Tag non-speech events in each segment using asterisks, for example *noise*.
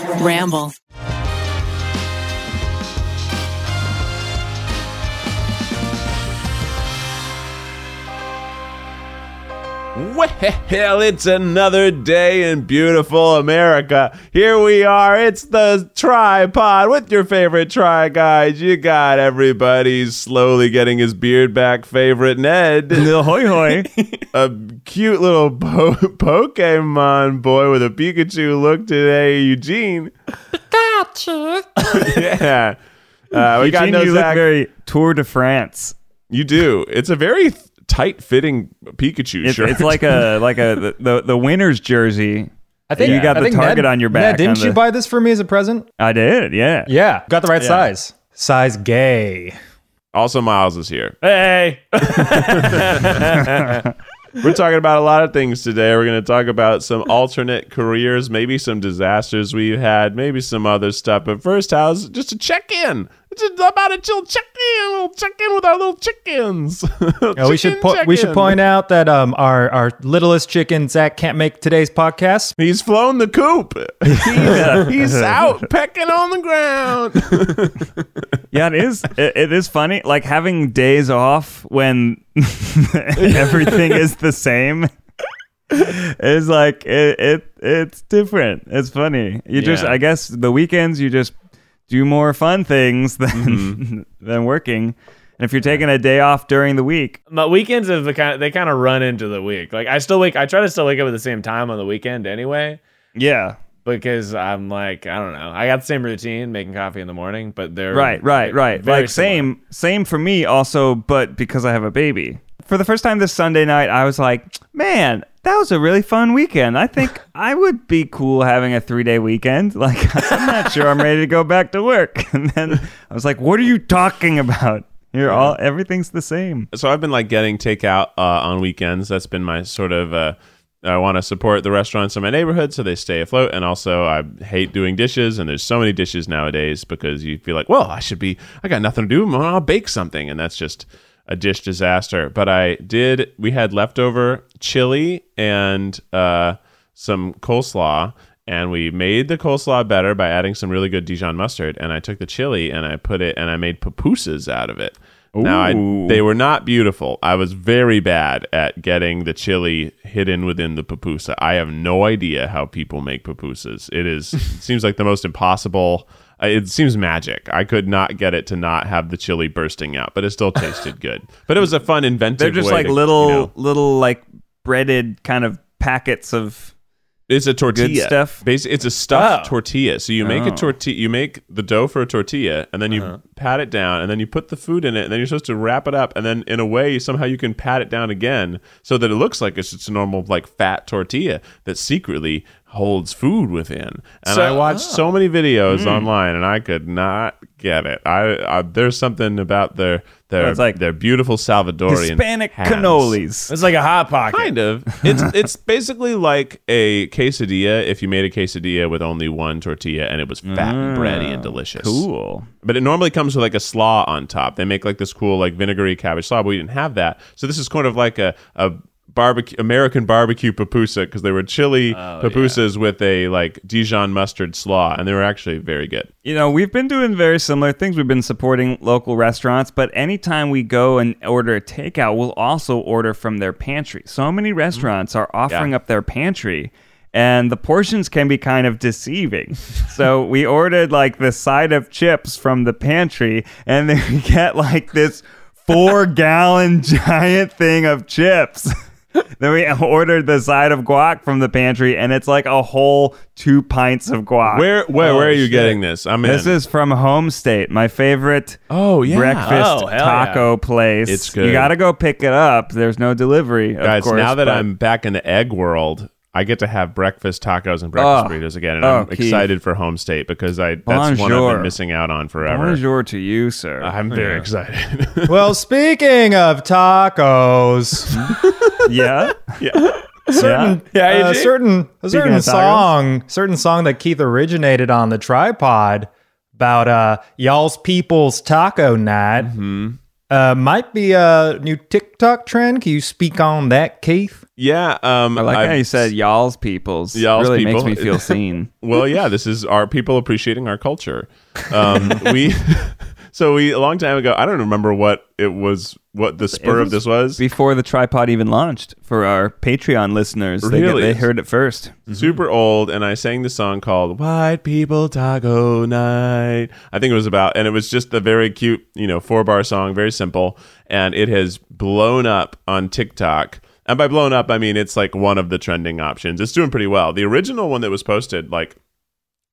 Ramble. Well, it's another day in beautiful America. Here we are. It's the TryPod with your favorite try guys. You got everybody slowly getting his beard back. Favorite Ned, *laughs* hoy hoy. *laughs* a cute little po- Pokemon boy with a Pikachu look today. Eugene, Pikachu. *laughs* yeah, uh, we got Eugene, no you look very Tour de France. You do. It's a very th- tight-fitting Pikachu It's, shirt. it's like a *laughs* like a the, the, the winner's jersey. I think you got I the target Ned- on your back. Ned, didn't on you buy this for me as a present? I did, yeah. Yeah, got the right Yeah. size. Size gay. also, Miles is here. Hey, *laughs* We're talking about a lot of things today. We're going to talk about some alternate careers, maybe some disasters we've had, maybe some other stuff. But first, how's just a check in? It's just about a chill check in, a little check in with our little chickens. *laughs* Uh, we should po- we should point out that um our our littlest chicken Zach can't make today's podcast. He's flown the coop. *laughs* He's, he's *laughs* out pecking on the ground. yeah, it is. It, it is funny, like having days off when everything is the same. It's like it, it. It's different. It's funny. You just, I guess, the weekends you just do more fun things than Mm-hmm. *laughs* than working. And if you're taking a day off during the week, My weekends is the kind they kind of run into the week. Like I still wake I try to still wake up at the same time on the weekend anyway yeah, because I'm like I don't know. I got the same routine making coffee in the morning, but they're Right, right, right. very like similar. same, same for me also, but because I have a baby. For the first time this Sunday night, I was like, man, that was a really fun weekend. I think *laughs* I would be cool having a three day weekend. *laughs* Like, I'm not sure I'm ready to go back to work. *laughs* And then I was like, what are you talking about? You're all everything's the same. so I've been like getting takeout uh, on weekends. That's been my sort of. Uh, I want to support the restaurants in my neighborhood so they stay afloat. And also, I hate doing dishes. And there's so many dishes nowadays because you feel like, well, I should be. I got nothing to do. I'll bake something, and that's just a dish disaster. But I did. We had leftover chili and uh, some coleslaw. And we made the coleslaw better by adding some really good Dijon mustard. And I took the chili and I put it and I made pupusas out of it. Now, I, they were not beautiful. I was very bad at getting the chili hidden within the pupusa. I have no idea how people make pupusas. It is it *laughs* seems like the most impossible. It seems magic. I could not get it to not have the chili bursting out, but it still tasted good. *laughs* But it was a fun, inventive. They're just like to, you little, know- little like breaded kind of packets of. It's a tortilla stuff? Basically, it's a stuffed Oh. tortilla. So you make a Oh. tortilla, you make the dough for a tortilla, and then you Uh-huh. pat it down, and then you put the food in it, and then you're supposed to wrap it up, and then in a way somehow you can pat it down again so that it looks like it's just a normal like fat tortilla that secretly holds food within. And So- I watched so many videos Hmm. online, and I could not get it. I, I there's something about their their It's like their beautiful Salvadorian Hispanic hams. cannolis. It's like a hot pocket. Kind of. It's *laughs* it's basically like a quesadilla if you made a quesadilla with only one tortilla and it was fat and bready and delicious. Cool. But it normally comes with like a slaw on top. They make like this cool like vinegary cabbage slaw, but we didn't have that. So this is kind of like a a barbecue American barbecue pupusa because they were chili oh, pupusas with a like Dijon mustard slaw and they were actually very good. You know, we've been doing very similar things. We've been supporting local restaurants, but anytime we go and order a takeout, we'll also order from their pantry. So many mm-hmm. restaurants are offering Yeah. up their pantry, and the portions can be kind of deceiving. *laughs* so we ordered like the side of chips from the pantry, and *laughs* then we get like this four gallon *laughs* giant thing of chips. Then we *laughs* ordered the side of guac from the pantry, and it's like a whole two pints of guac. Where where Oh, where are you shit. getting this? I'm This in. is from Home State, my favorite Oh, yeah. breakfast Oh, hell taco place. It's good. You got to go pick it up. There's no delivery, of Guys, course, now that but- I'm back in the egg world, I get to have breakfast tacos and breakfast Oh. burritos again, and Oh, I'm Keith. excited for home state because I that's one I've Bonjour. been missing out on forever. bonjour to you, sir. I'm very excited. *laughs* Well, speaking of tacos, *laughs* yeah, certain Yeah, uh, certain a certain song, certain song that Keith originated on the TryPod about uh y'all's people's taco night. Uh, might be a new TikTok trend. Can you speak on that, Keith? Yeah, um, I like how I've- you said y'all's peoples. Y'all's really people. makes me feel *laughs* seen. Well, yeah, this is our people appreciating our culture. Um, *laughs* we, *laughs* so we a long time ago. I don't remember what it was, what the spur of this was. Before the TryPod even launched, for our Patreon listeners, they, get- Really? they heard it first. super old and I sang the song called White People Taco Night. I think it was about and it was just a very cute, you know, four bar song, very simple, and it has blown up on TikTok. And by blown up, I mean it's like one of the trending options. It's doing pretty well. The original one that was posted like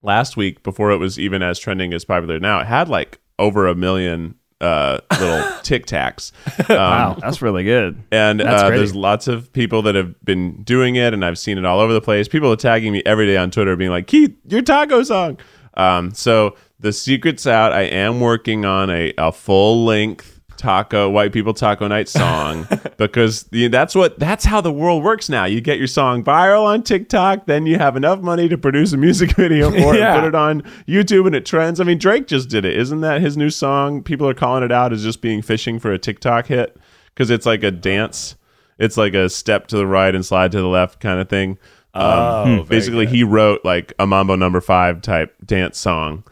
last week before it was even as trending as popular now, it had like over a million uh little *laughs* tic tacs. *laughs* Um, Wow, that's really good. and uh, there's lots of people that have been doing it, and I've seen it all over the place. People are tagging me every day on Twitter, being like, "Keith, your taco song." Um, so the secret's out. I am working on a, a full length taco white people taco night *laughs* song because the, that's what that's how the world works now. You get your song viral on TikTok, then you have enough money to produce a music *laughs* video for it, Yeah. and put it on YouTube, and it trends. I mean, Drake just did it. Isn't that his new song? People are calling it out as just being fishing for a TikTok hit because it's like a dance. It's like a step to the right and slide to the left kind of thing. Um, Oh, basically, good. he wrote like a Mambo Number Five type dance song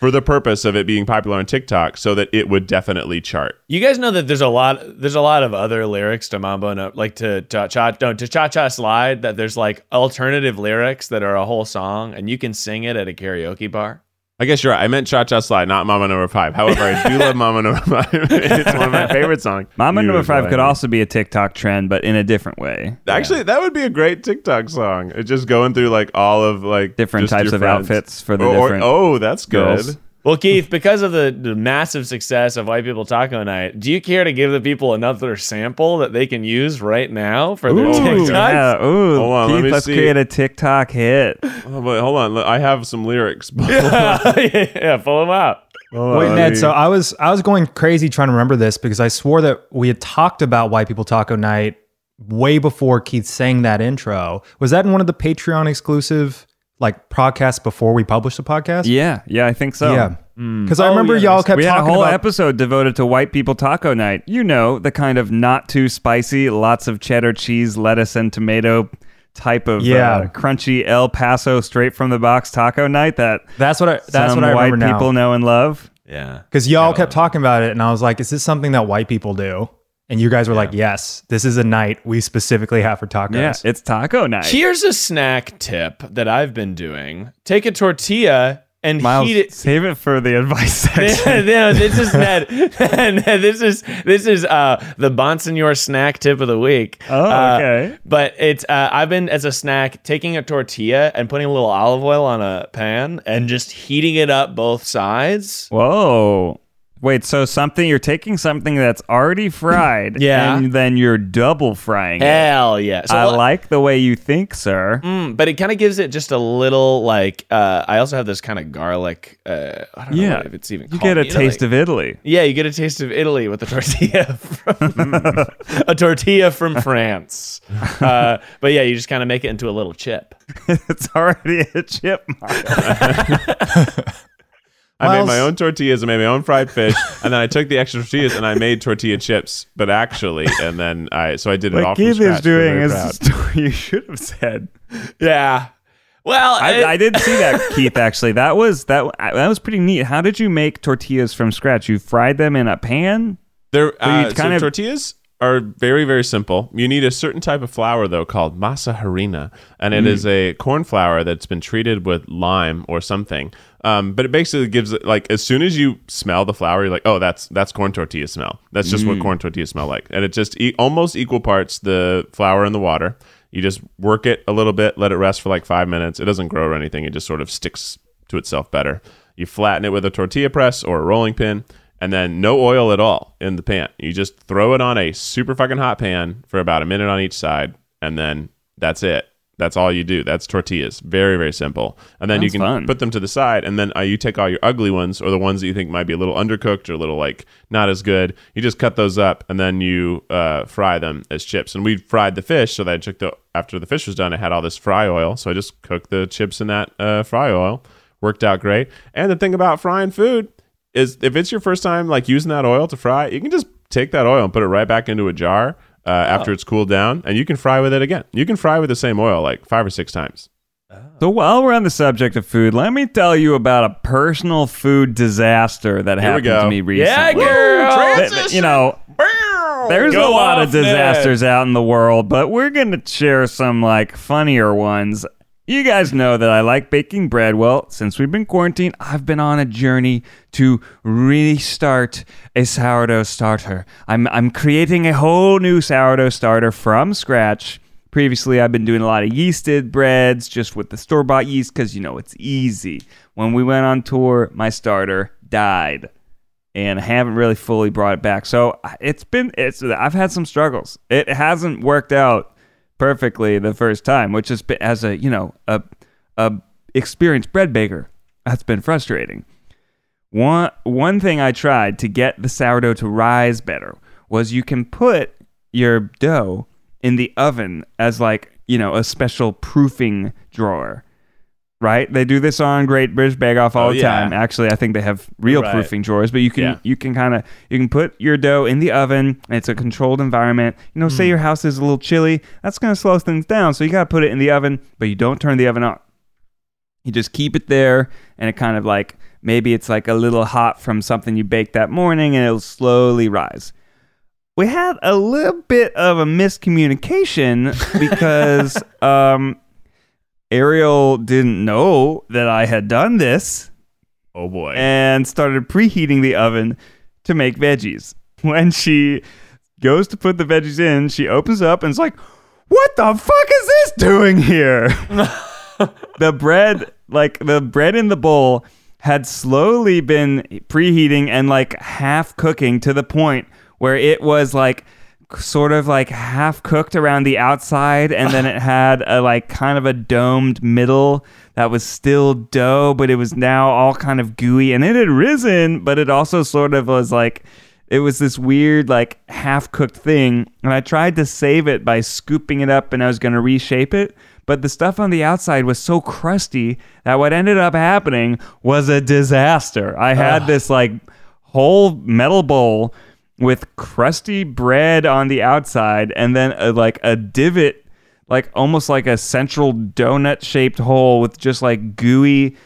for the purpose of it being popular on TikTok, so that it would definitely chart. You guys know that there's a lot there's a lot of other lyrics to Mambo no, like to cha cha no, to cha cha slide that there's like alternative lyrics that are a whole song and you can sing it at a karaoke bar. I guess you're right. I meant Cha Cha Slide, not Mama Number Five. However, I do love Mama Number Five. *laughs* it's one of my favorite songs. Mama number five could also be a TikTok trend, but in a different way. Actually, that would be a great TikTok song. It's just going through like all of like Different types of friends. outfits for the Or- or- different oh, that's good. girls. Well, Keith, because of the, the massive success of White People Taco Night, do you care to give the people another sample that they can use right now for their Ooh, TikToks? Yeah, ooh, Hold on, let Keith, me let's see. create a TikTok hit. Oh, but hold on, I have some lyrics. yeah, *laughs* *laughs* yeah, pull them out. Wait, uh, Ned. So I was I was going crazy trying to remember this because I swore that we had talked about White People Taco Night way before Keith sang that intro. Was that in one of the Patreon exclusive like podcast before we published the podcast? Yeah, yeah, I think so. yeah. Because I remember yeah, y'all kept We had a whole about episode devoted to white people taco night. You know, the kind of not too spicy, lots of cheddar cheese, lettuce, and tomato type of Yeah. uh, crunchy El Paso straight from the box taco night that that's what I that's some what I white remember people now. know and love. Yeah. Because y'all kept talking about it, and I was like, "Is this something that white people do?" And you guys were like, "Yes, this is a night we specifically have for tacos." Yeah, it's taco night. Here's a snack tip that I've been doing. Take a tortilla and Miles, heat it. save it for the advice *laughs* section. no, this is Ned. *laughs* *laughs* Ned, this is this is uh the Bonsignore snack tip of the week. Oh, Uh, okay. but it's uh, I've been as a snack taking a tortilla and putting a little olive oil on a pan and just heating it up both sides. Whoa. Wait, so something you're taking something that's already *clears throat* fried, Yeah. and then you're double frying it. Hell yeah! So I like the way you think, sir. Mm, but it kind of gives it just a little like. Uh, I also have this kind of garlic. Uh, I don't know Yeah. what- if it's even. You get a know, taste of Italy. Yeah, you get a taste of Italy with a tortilla *laughs* from *laughs* a tortilla from France. Uh, but yeah, you just kind of make it into a little chip. *laughs* it's already a chip. I made my own tortillas. I made my own fried fish, *laughs* and then I took the extra tortillas and I made tortilla chips. But actually, and then I so I did it all What from Keith scratch. is doing Very is proud. the story you should have said. Yeah. Well, I, it- I did see that, Keith. Actually, that was that. That was pretty neat. How did you make tortillas from scratch? You fried them in a pan. They're you uh, so kind of- tortillas are very very simple. You need a certain type of flour though called masa harina, and Mm. it is a corn flour that's been treated with lime or something. Um, but it basically gives it like as soon as you smell the flour, you're like, oh, that's that's corn tortilla smell. That's just Mm. what corn tortillas smell like, and it just e- almost equal parts the flour and the water. You just work it a little bit, let it rest for like five minutes. It doesn't grow or anything. It just sort of sticks to itself better. You flatten it with a tortilla press or a rolling pin, and then no oil at all in the pan. You just throw it on a super fucking hot pan for about a minute on each side, and then that's it. That's all you do. That's tortillas. Very, very simple. And then you can fun. put them to the side, and then uh, you take all your ugly ones or the ones that you think might be a little undercooked or a little like not as good. You just cut those up, and then you uh, fry them as chips. And we fried the fish, so that I took the after the fish was done, I had all this fry oil, so I just cooked the chips in that uh, fry oil. Worked out great. And the thing about frying food is if it's your first time like using that oil to fry, you can just take that oil and put it right back into a jar uh, after it's cooled down, and you can fry with it again. You can fry with the same oil like five or six times. So while we're on the subject of food, let me tell you about a personal food disaster that Here happened to me recently. Yeah, girl. Th- th- you know, there's Go a lot of disasters out in the world, but we're going to share some like funnier ones. You guys know that I like baking bread. Well, since we've been quarantined, I've been on a journey to restart a sourdough starter. I'm I'm creating a whole new sourdough starter from scratch. Previously, I've been doing a lot of yeasted breads just with the store bought yeast because you know it's easy. When we went on tour, my starter died and I haven't really fully brought it back. So it's been it's I've had some struggles. It hasn't worked out perfectly the first time, which been as a you know a a experienced bread baker. That's been frustrating. One one thing I tried to get the sourdough to rise better was you can put your dough in the oven as like you know a special proofing drawer. Right? They do this on Great British Bake Off all Oh, the yeah. time. Actually, I think they have real Right. proofing drawers, but you can Yeah. you can kind of you can put your dough in the oven. And it's a controlled environment. You know, Hmm. say your house is a little chilly, that's going to slow things down. So you got to put it in the oven, but you don't turn the oven on. You just keep it there, and it kind of like maybe it's like a little hot from something you baked that morning, and it'll slowly rise. We had a little bit of a miscommunication *laughs* because um, Ariel didn't know that I had done this Oh boy. and started preheating the oven to make veggies. *laughs* When she goes to put the veggies in, she opens up and is like, "What the fuck is this doing here?" *laughs* the bread, like the bread in the bowl, had slowly been preheating and like half cooking to the point where it was like sort of like half cooked around the outside and then it *laughs* had a like kind of a domed middle that was still dough but it was now all kind of gooey and it had risen but it also sort of was like it was this weird like half cooked thing and i tried to save it by scooping it up and i was going to reshape it but the stuff on the outside was so crusty that what ended up happening was a disaster. I had this like whole metal bowl with crusty bread on the outside and then a, like a divot like almost like a central donut shaped hole with just like gooey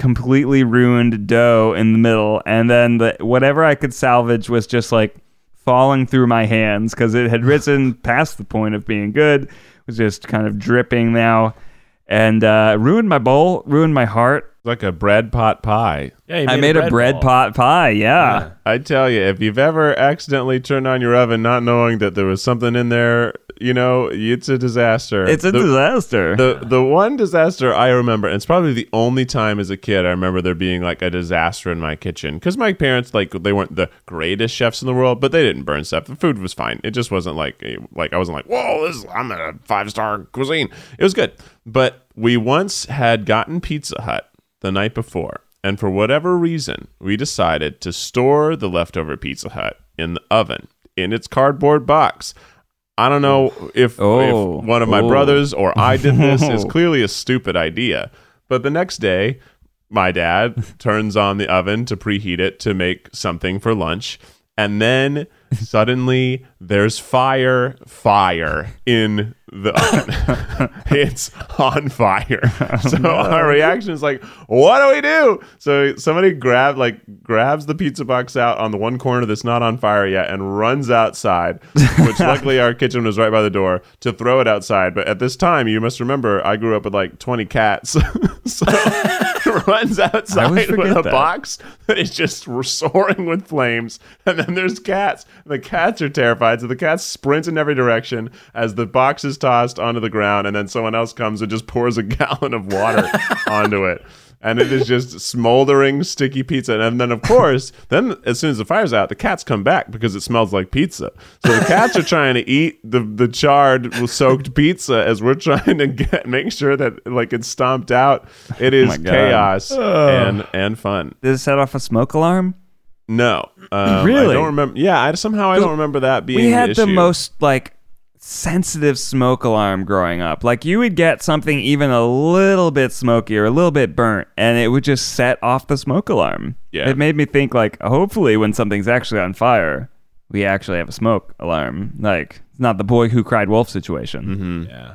completely ruined dough in the middle. And then the whatever i could salvage was just like falling through my hands because it had *laughs* risen past the point of being good. It was just kind of dripping now. And uh, ruined my bowl ruined my heart like a bread pot pie. Yeah, you i made a bread ball. pot pie yeah. I tell you, if you've ever accidentally turned on your oven not knowing that there was something in there, you know, it's a disaster. it's a The- disaster The the one disaster I remember, and it's probably the only time as a kid I remember there being like a disaster in my kitchen because my parents like they weren't the greatest chefs in the world, but they didn't burn stuff. The food was fine. It just wasn't like eh, like I wasn't like whoa, this is, I'm in a five star cuisine. It was good, but we once had gotten Pizza Hut the night before, and for whatever reason, we decided to store the leftover Pizza Hut in the oven in its cardboard box. I don't know if, Oh. if one of my Oh. brothers or I did this. It's *laughs* clearly a stupid idea. But the next day, my dad turns on the oven to preheat it to make something for lunch. And then suddenly there's fire, fire in the *laughs* it's on fire. *laughs* So our reaction is like, what do we do? So somebody grab like grabs the pizza box out on the one corner that's not on fire yet and runs outside, which *laughs* luckily our kitchen was right by the door to throw it outside. But at this time, you must remember I grew up with like 20 cats. so runs outside with a that. box that is just soaring with flames. And then there's cats. The cats are terrified. So the cats sprint in every direction as the box is tossed onto the ground. And then someone else comes and just pours a *laughs* gallon of water onto it. And it is just smoldering, sticky pizza. And then, of course, then as soon as the fire's out, the cats come back because it smells like pizza. So the cats are trying to eat the, the charred, soaked pizza as we're trying to get make sure that like it's stomped out. It is my God. chaos and and fun. Did it set off a smoke alarm? No, um, Really? I don't remember. Yeah, I somehow I don't remember that being. we had an the issue. most like sensitive smoke alarm growing up. Like you would get something even a little bit smoky or a little bit burnt, and it would just set off the smoke alarm. Yeah. it made me think like, hopefully, when something's actually on fire, we actually have a smoke alarm. Like, it's not the boy who cried wolf situation. Mm-hmm. Yeah.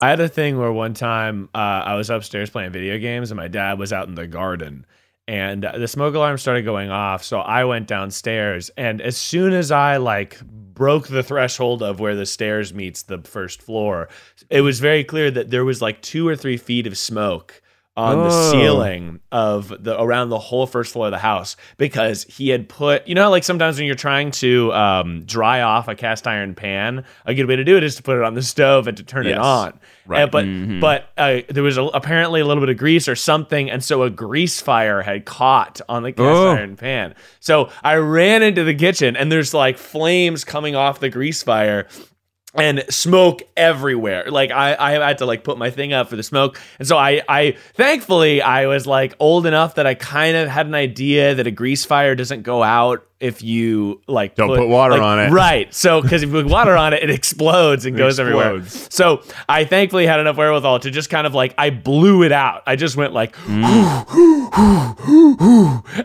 I had a thing where one time uh, I was upstairs playing video games and my dad was out in the garden and the smoke alarm started going off. So I went downstairs and as soon as I like broke the threshold of where the stairs meets the first floor, it was very clear that there was like two or three feet of smoke on the Oh. ceiling of the around the whole first floor of the house because he had put you know like sometimes when you're trying to um, dry off a cast iron pan a good way to do it is to put it on the stove and to turn it on Right. Uh, but but uh, there was a, apparently a little bit of grease or something and so a grease fire had caught on the cast Oh. iron pan so I ran into the kitchen and there's like flames coming off the grease fire and smoke everywhere. Like I, I had to like put my thing up for the smoke. And so I, I thankfully I was like old enough that I kind of had an idea that a grease fire doesn't go out if you like Don't put water like- on it. Right. So because if you put water on it, it explodes and goes everywhere. So I thankfully had enough wherewithal to just kind of like I blew it out. I just went like mm.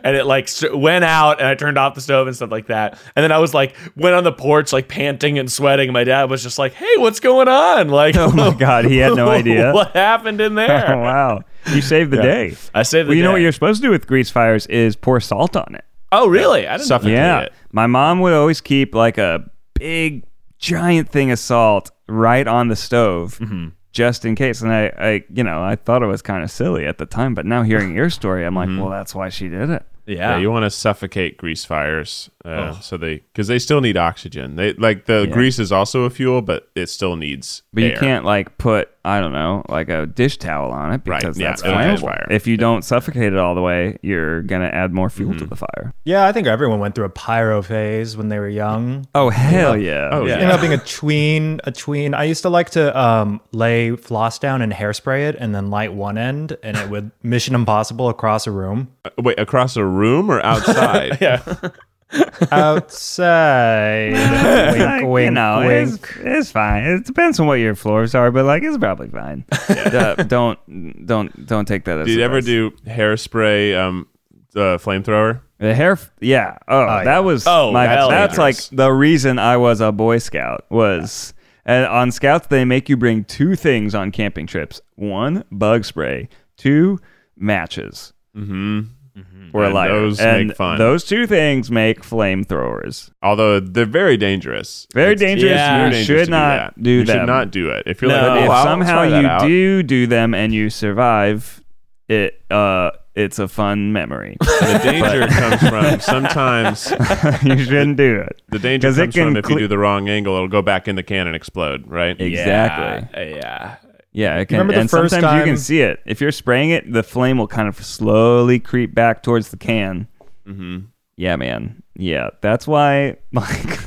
and it like went out and I turned off the stove and stuff like that. And then I was like went on the porch like panting and sweating and my dad was just like, "Hey, what's going on?" Like Oh my God, he had no *laughs* idea. what happened in Oh, there? *laughs* wow. You saved the day. I saved the Well, you know what you're supposed to do with grease fires is pour salt on it. Oh, really? I didn't Suffocate Yeah. it. My mom would always keep like a big, giant thing of salt right on the stove. Mm-hmm. Just in case, and I, I, you know, I thought it was kind of silly at the time, but now hearing your story, I'm like, Mm-hmm. well, that's why she did it. Yeah, Yeah. you want to suffocate grease fires, uh, so they because they still need oxygen. They like the Yeah. grease is also a fuel, but it still needs. But you can't like put, I don't know, like a dish towel on it because yeah, that's it'll flammable. fire. If you don't suffocate it all the way, you're gonna add more fuel Mm-hmm. to the fire. Yeah, I think everyone went through a pyro phase when they were young. Oh hell yeah! Oh, Ended yeah. up being a tween, a tween. I used to like to um, lay floss down and hairspray it, and then light one end, and it would Mission Impossible across a room. Uh, Wait, across a room or outside? *laughs* yeah. Outside, *laughs* Like, wink, wink, you know, wink. It's, it's fine. It depends on what your floors are, but like it's probably fine. Uh, don't don't don't take that as. Did you ever do hairspray um, uh, flamethrower? the hair? f- Yeah. Oh, that yeah. was. Oh, my, that's that's like the reason I was a Boy Scout was. And on Scouts, they make you bring two things on camping trips: one, bug spray; two, matches. Mm-hmm. Or a And lighter. those and make fun. Those two things make flamethrowers. Although they're very dangerous. Very It's dangerous. yeah. you dangerous should to not that. do you them. should not do it. If you're No. like, oh, if somehow you out. do do them and you survive, it uh, it's a fun memory. *laughs* the danger comes from *laughs* sometimes *laughs* you shouldn't do it. the danger 'Cause it comes from can if you do the wrong angle, it'll go back in the can and explode, right? Exactly. Yeah. yeah. Yeah, it can, remember the and first sometimes you can see it. If you're spraying it, the flame will kind of slowly creep back towards the can. Mm-hmm. Yeah, man. Yeah, that's why *laughs* like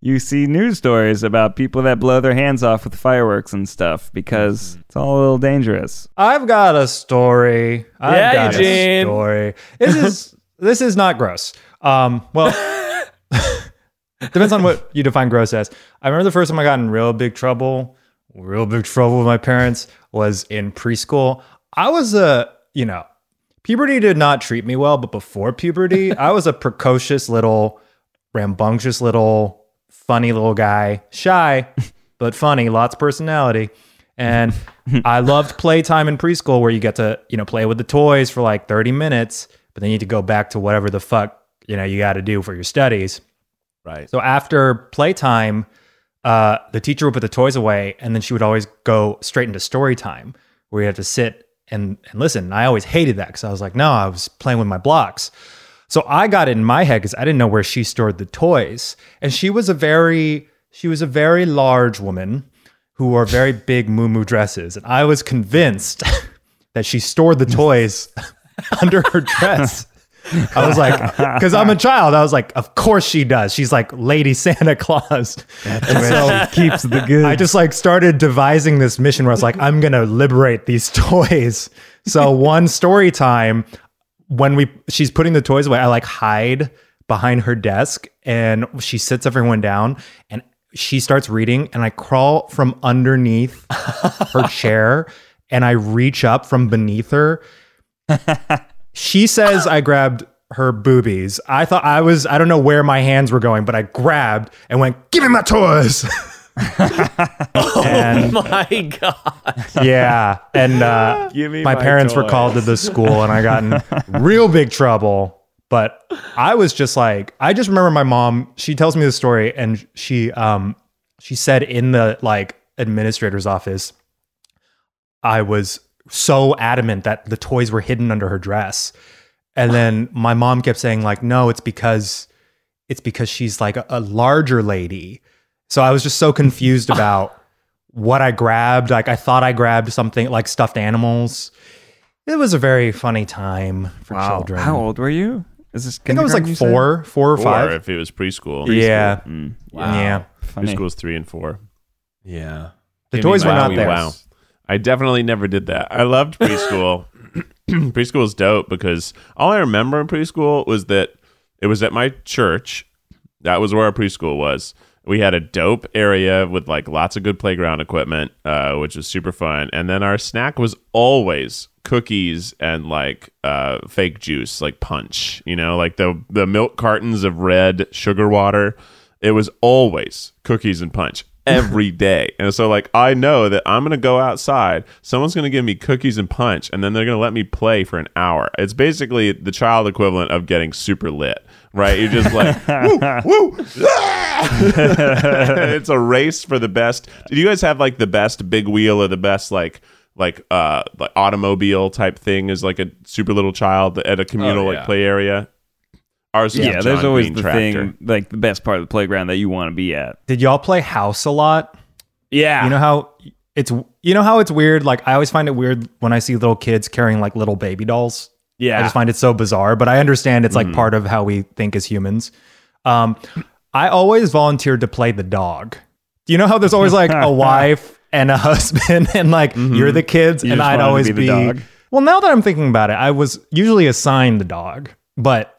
you see news stories about people that blow their hands off with fireworks and stuff because it's all a little dangerous. I've got a story. I've Yeah, got Eugene. a story. This is *laughs* this is not gross. Um, well, *laughs* depends on what you define gross as. I remember the first time I got in real big trouble, real big trouble with my parents was in preschool. I was a, you know, puberty did not treat me well, but before puberty, *laughs* I was a precocious little, rambunctious little, funny little guy, shy, *laughs* but funny, lots of personality. And *laughs* I loved playtime in preschool where you get to, you know, play with the toys for like 30 minutes, but then you need to go back to whatever the fuck, you know, you got to do for your studies. Right. So after playtime, uh, the teacher would put the toys away, and then she would always go straight into story time, where you have to sit and, and listen. And I always hated that because I was like, no, I was playing with my blocks. So I got it in my head because I didn't know where she stored the toys, and she was a very she was a very large woman who wore very big muumuu dresses, and I was convinced *laughs* that she stored the toys *laughs* under her dress. I was like, because I'm a child. I was like, of course she does. She's like Lady Santa Claus. And so Keeps the good. I just like started devising this mission where I was like, I'm gonna liberate these *laughs* toys. So one story time, when we she's putting the toys away, I like hide behind her desk and she sits everyone down and she starts reading and I crawl from underneath her *laughs* chair and I reach up from beneath her. *laughs* she says I grabbed her boobies. I thought I was I don't know where my hands were going, but I grabbed and went, "Give me my toys." *laughs* and *laughs* My God. yeah, and uh, *laughs* Give me my, my parents were called to the school, and I got in real big trouble. But I was just like, I just remember my mom. She tells me the story, and she um she said in the like administrator's office, I was so adamant that the toys were hidden under her dress, and then my mom kept saying like, no, it's because it's because she's like a, a larger lady. So I was just so confused *laughs* about what I grabbed. Like I thought I grabbed something like stuffed animals. It was a very funny time for wow. children. How old were you? Is this I think I was like you said? four, four or Or five. if it was preschool. yeah, Mm, yeah. funny. Preschool's three and four. Yeah. The Give me toys were my not there. Wow. I definitely never did that. I loved preschool. *coughs* *clears throat* preschool was dope because all I remember in preschool was that it was at my church. That was where our preschool was. We had a dope area with like lots of good playground equipment, uh, which was super fun. And then our snack was always cookies and like uh, fake juice, like punch. You know, like the the milk cartons of red sugar water. It was always cookies and punch every day. And so like I know that I'm going to go outside, someone's going to give me cookies and punch and then they're going to let me play for an hour. It's basically the child equivalent of getting super lit, right? You're just like *laughs* woo, woo. *laughs* it's a race for the best. Did you guys have like the best big wheel or the best like like uh like automobile type thing is like a super little child at a communal Oh, like play area? Ours Yeah, a there's John always Green the tractor. thing, like the best part of the playground that you want to be at. Did y'all play house a lot? Yeah. You know how it's you know how it's weird. Like I always find it weird when I see little kids carrying like little baby dolls. yeah. I just find it so bizarre, but I understand it's like part of how we think as humans. Um, I always volunteered to play the dog. Do you know how there's always like a *laughs* wife and a husband, and like you're the kids, You and I'd always be the be. dog? Well, now that I'm thinking about it, I was usually assigned the dog, but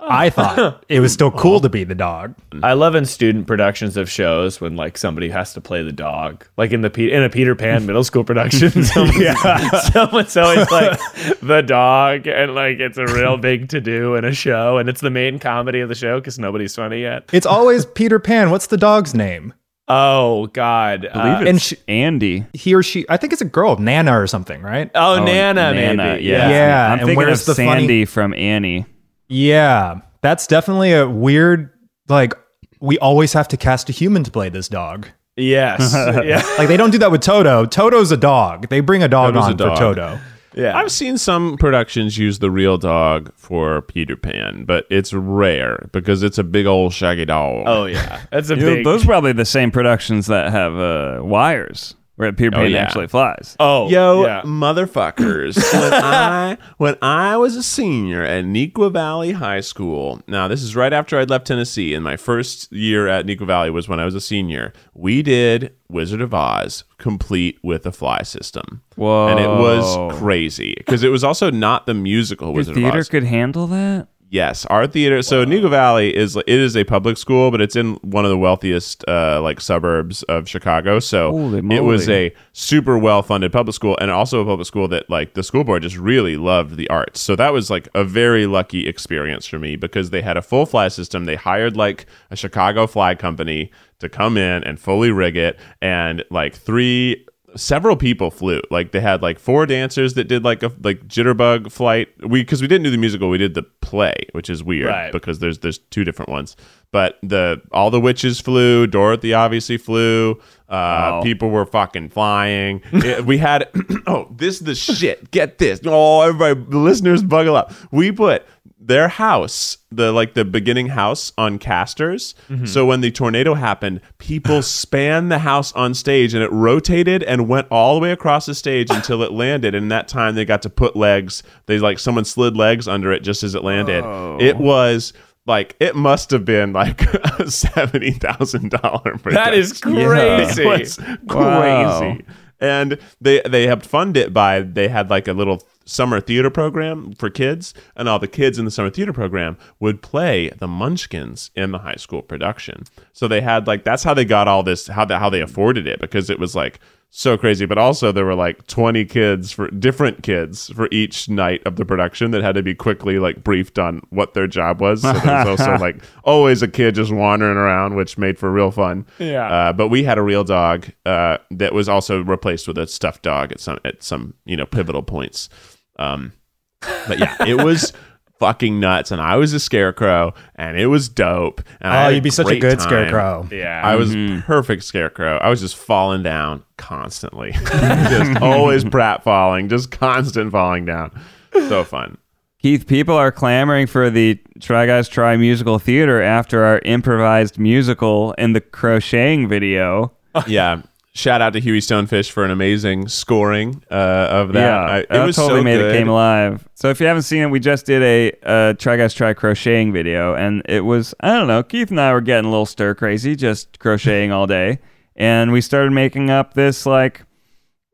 I thought it was still cool to be the dog. I love in student productions of shows when like somebody has to play the dog, like in the Pe- in a Peter Pan middle school production. *laughs* *laughs* Someone's, someone's always like the dog, and like it's a real big to do in a show, and it's the main comedy of the show because nobody's funny yet. It's always Peter Pan. What's the dog's name? Oh God, I believe Uh, and she- Andy. He or she? I think it's a girl, Nana or something, right? oh, Oh, Nana, maybe. yeah. Yeah, I'm and thinking where's of the funny- Sandy from Annie. Yeah, that's definitely a weird. Like, we always have to cast a human to play this dog. Yes. *laughs* yeah. Like, they don't do that with Toto. Toto's a dog. They bring a dog Toto's a on dog. for Toto. Yeah. I've seen some productions use the real dog for Peter Pan, but it's rare because it's a big old shaggy dog. oh yeah. That's a You know, big. those are probably the same productions that have uh, wires where Peter Oh, Pan yeah. actually flies. oh Yo, yeah. motherfuckers! *laughs* when I when I was a senior at Neuqua Valley High School. Now, this is right after I'd left Tennessee, and my first year at Neuqua Valley was when I was a senior. We did Wizard of Oz complete with a fly system. Whoa. And it was crazy because it was also not the musical Your Wizard of theater Oz. could handle that? Yes, our theater. So Neuqua Valley is it is a public school, but it's in one of the wealthiest uh, like suburbs of Chicago. So it was a super well funded public school, and also a public school that like the school board just really loved the arts. So that was like a very lucky experience for me because they had a full fly system. They hired like a Chicago fly company to come in and fully rig it, and like three several people flew. Like they had like four dancers that did like a like jitterbug flight. We because we didn't do the musical we did the play which is weird Right. because there's there's two different ones. But the all the witches flew dorothy obviously flew uh people were fucking flying. *laughs* It- we had *clears throat* oh this is the shit. Get this. Oh everybody the listeners buckle up. We put their house, the like the beginning house on casters. Mm-hmm. So when the tornado happened, people *sighs* spanned the house on stage and it rotated and went all the way across the stage until it landed. And in that time they got to put legs. They like someone slid legs under it just as it landed. It oh. was like it must have been like a *laughs* seventy thousand dollar. That is crazy. It was Wow. crazy. And they they helped fund it by they had like a little summer theater program for kids, and all the kids in the summer theater program would play the Munchkins in the high school production. So they had like that's how they got all this how the, how they afforded it because it was like so crazy. But also there were like twenty kids for different kids for each night of the production that had to be quickly like briefed on what their job was. So there was also *laughs* like always a kid just wandering around, which made for real fun. Yeah. Uh, but we had a real dog uh, that was also replaced with a stuffed dog at some at some you know pivotal points. Um, but yeah, it was *laughs* fucking nuts, and I was a scarecrow, and it was dope. And Oh, had you'd be such a good time. scarecrow. Yeah. I was perfect scarecrow. I was just falling down constantly, *laughs* *laughs* just always prat falling, just constant falling down. So fun. Keith, people are clamoring for the Try Guys Try musical theater after our improvised musical in the crocheting video. Yeah. Shout out to Huey Stonefish for an amazing scoring uh, of that. yeah, I- it that was totally so made good. it came alive. So if you haven't seen it, we just did a uh, Try Guys Try crocheting video, and it was I don't know. Keith and I were getting a little stir crazy, just crocheting all day, and we started making up this like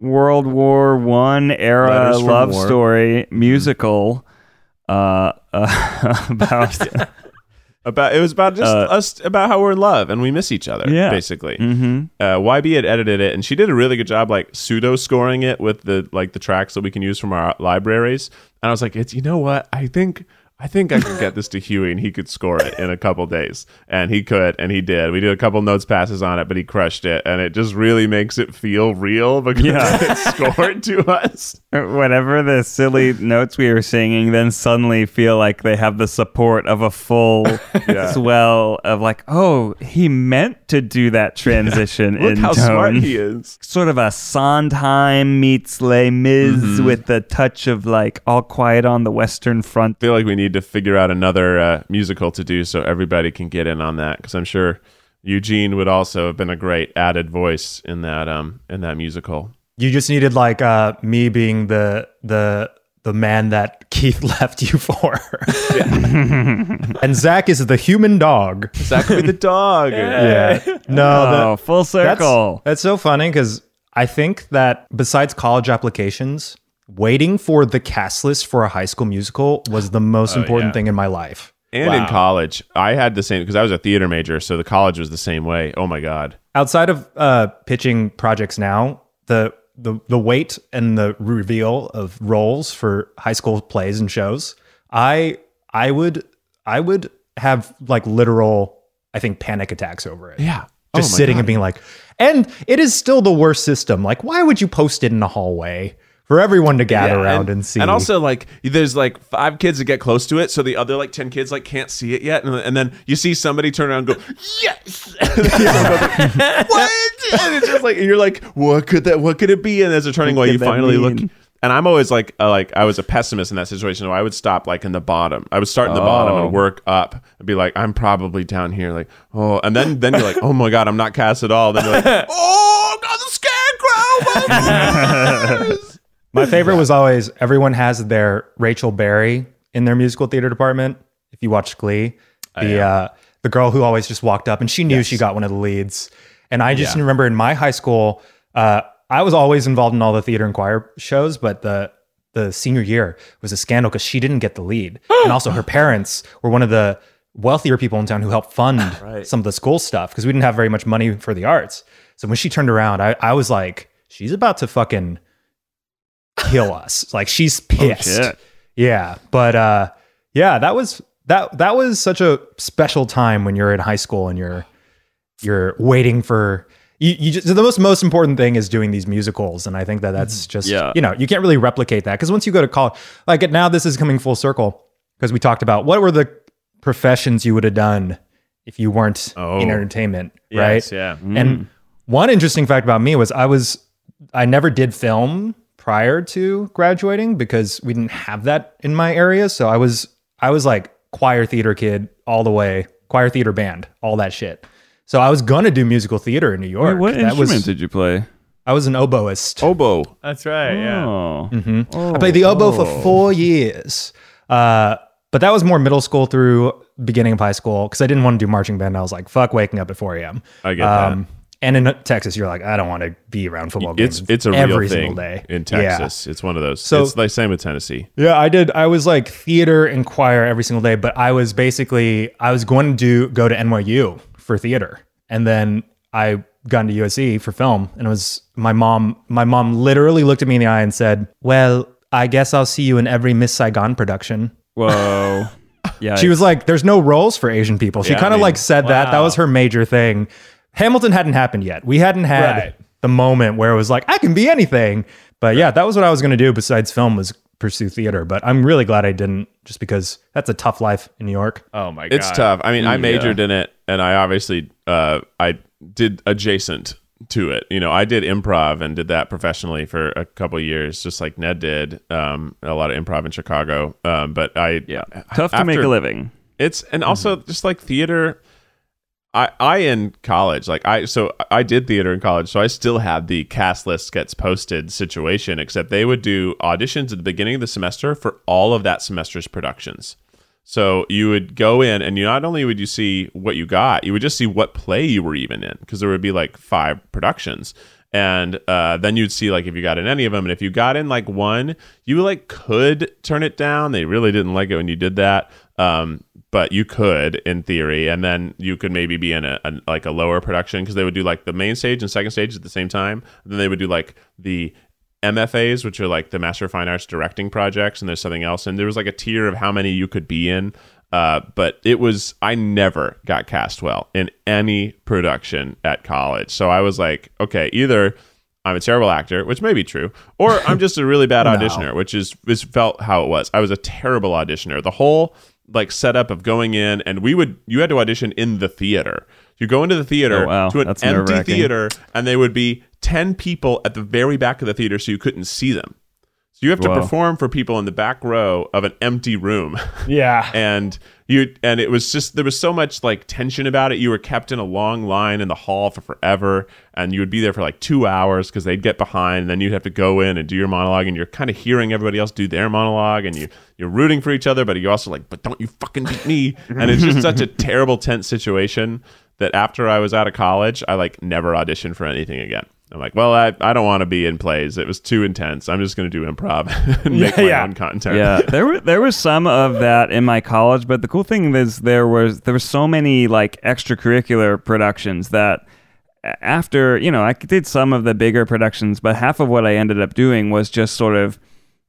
World War One era love War. story musical uh, uh, *laughs* about *laughs* About it was about just Uh, us about how we're in love and we miss each other. Yeah. basically. Mhm. Uh, YB had edited it, and she did a really good job, like pseudo scoring it with the like the tracks that we can use from our libraries. And I was like, it's you know what? I think I think I could get this to Huey, and he could score it in a couple days. And he could, and he did. We did a couple notes passes on it, but he crushed it, and it just really makes it feel real because Yeah. *laughs* it's scored to us. whatever the silly notes we were singing, then suddenly feel like they have the support of a full *laughs* swell of like, oh, he meant to do that *laughs* transition Look in how tone. smart he is. Sort of a Sondheim meets Les Mis Mm-hmm. with the touch of like All Quiet on the Western Front. I feel like we need to figure out another uh, musical to do so everybody can get in on that because I'm sure Eugene would also have been a great added voice in that um in that musical. You just needed like uh, me being the the the man that *laughs* Keith left you for. *laughs* and Zach is the human dog. Zach could be the dog. Yeah. No, Oh, that- full that's, circle. that's so funny because I think that besides college applications, waiting for the cast list for a high school musical was the most important yeah. thing in my life. And in college, I had the same because I was a theater major, so the college was the same way. Oh my god. outside of uh, pitching projects now, the the the weight and the reveal of roles for high school plays and shows, I I would I would have like literal I think panic attacks over it. Yeah. Just Oh sitting God. and being like, and it is still the worst system. Like, why would you post it in the hallway for everyone to gather Yeah, around and, see? And also, like, there's like five kids that get close to it, so the other like ten kids like can't see it yet, and, and then you see somebody turn around and go, "Yes!" *laughs* And then everyone's *laughs* like, what? And it's just like, and you're like, "What could that? What could it be?" And as they're turning away, could you that finally look. mean? And I'm always like, uh, like I was a pessimist in that situation. So I would stop like in the bottom. I would start in the bottom Oh. and work up. and be like, I'm probably down here. Like, oh, and then then you're like, oh my god, I'm not cast at all. Then you're like, *laughs* oh, God, the scarecrow. My favorite was always everyone has their Rachel Berry in their musical theater department. If you watch Glee, the uh, the girl who always just walked up and she knew she got one of the leads. And I just Yeah. remember in my high school, uh, I was always involved in all the theater and choir shows, but the the senior year was a scandal because she didn't get the lead, *gasps* and also her parents were one of the wealthier people in town who helped fund *sighs* some of the school stuff because we didn't have very much money for the arts. So when she turned around, I, I was like, she's about to fucking kill us. Like she's pissed. shit. Yeah. But uh yeah, that was that that was such a special time when you're in high school and you're you're waiting for you, you just the most most important thing is doing these musicals and I think that that's just Yeah. you know, you can't really replicate that because once you go to college like now this is coming full circle because we talked about what were the professions you would have done if you weren't Oh. in entertainment, right? Yes, yeah. And one interesting fact about me was I was I never did film prior to graduating because we didn't have that in my area. So I was I was like choir theater kid all the way, choir theater band, all that shit. So I was gonna do musical theater in New York. Wait, what that instrument was did you play? I was an oboist. Oboe. That's right. Yeah. Oh. I played the oboe for four years. Uh, but that was more middle school through beginning of high school because I didn't want to do marching band. I was like, fuck waking up at 4 a.m. I get that. And in Texas, you're like, I don't want to be around football games. It's it's a every real single thing day in Yeah. Texas. It's one of those. So- it's the same with Tennessee. Yeah, I did. I was like theater and choir every single day, but I was basically I was going to do go to NYU for theater, and then I got into USC for film, and it was my mom. My mom literally looked at me in the eye and said, "Well, I guess I'll see you in every Miss Saigon production." Whoa. Yeah. *laughs* She was like, "There's no roles for Asian people." She Yeah, kind I of mean, like said that. That was her major thing. Hamilton hadn't happened yet. We hadn't had Right. the moment where it was like, "I can be anything." But yeah, that was what I was going to do. Besides film, was pursue theater. But I'm really glad I didn't, just because that's a tough life in New York. Oh my god. It's tough. I mean, I majored in it, and I obviously uh, I did adjacent to it. You know, I did improv and did that professionally for a couple of years, just like Ned did. Um, a lot of improv in Chicago. Um, but I yeah. Tough to make a living. It's and also just like theater. I I in college like I so I did theater in college, so I still had the cast list gets posted situation. Except they would do auditions at the beginning of the semester for all of that semester's productions. So you would go in, and you not only would you see what you got, you would just see what play you were even in, because there would be like five productions, and uh, then you'd see like if you got in any of them, and if you got in like one, you like could turn it down. They really didn't like it when you did that, um, but you could in theory, and then you could maybe be in a, a like a lower production because they would do like the main stage and second stage at the same time. then they would do like the MFAs, which are like the Master of Fine Arts directing projects, and there's something else. And there was like a tier of how many you could be in. Uh, but it was, I never got cast well in any production at college. So I was like, okay, either I'm a terrible actor, which may be true, or I'm *laughs* just a really bad auditioner, which is, is felt how it was. I was a terrible auditioner. The whole like setup of going in and we would, you had to audition in the theater. You go into the theater Oh, wow. to an That's empty theater and they would be 10 people at the very back of the theater so you couldn't see them. So you have to Whoa. perform for people in the back row of an empty room. *laughs* Yeah. and you and it was just there was so much like tension about it. You were kept in a long line in the hall for forever and you would be there for like 2 hours cuz they'd get behind and then you'd have to go in and do your monologue and you're kind of hearing everybody else do their monologue and you you're rooting for each other but you're also like but don't you fucking beat me. *laughs* and it's just such a terrible tense situation that after I was out of college, I like never auditioned for anything again. I'm like, well, I, I don't want to be in plays. It was too intense. I'm just going to do improv *laughs* and make Yeah, my yeah. own content. yeah, *laughs* there were there was some of that in my college, but the cool thing is there was there were so many like extracurricular productions that after you know I did some of the bigger productions, but half of what I ended up doing was just sort of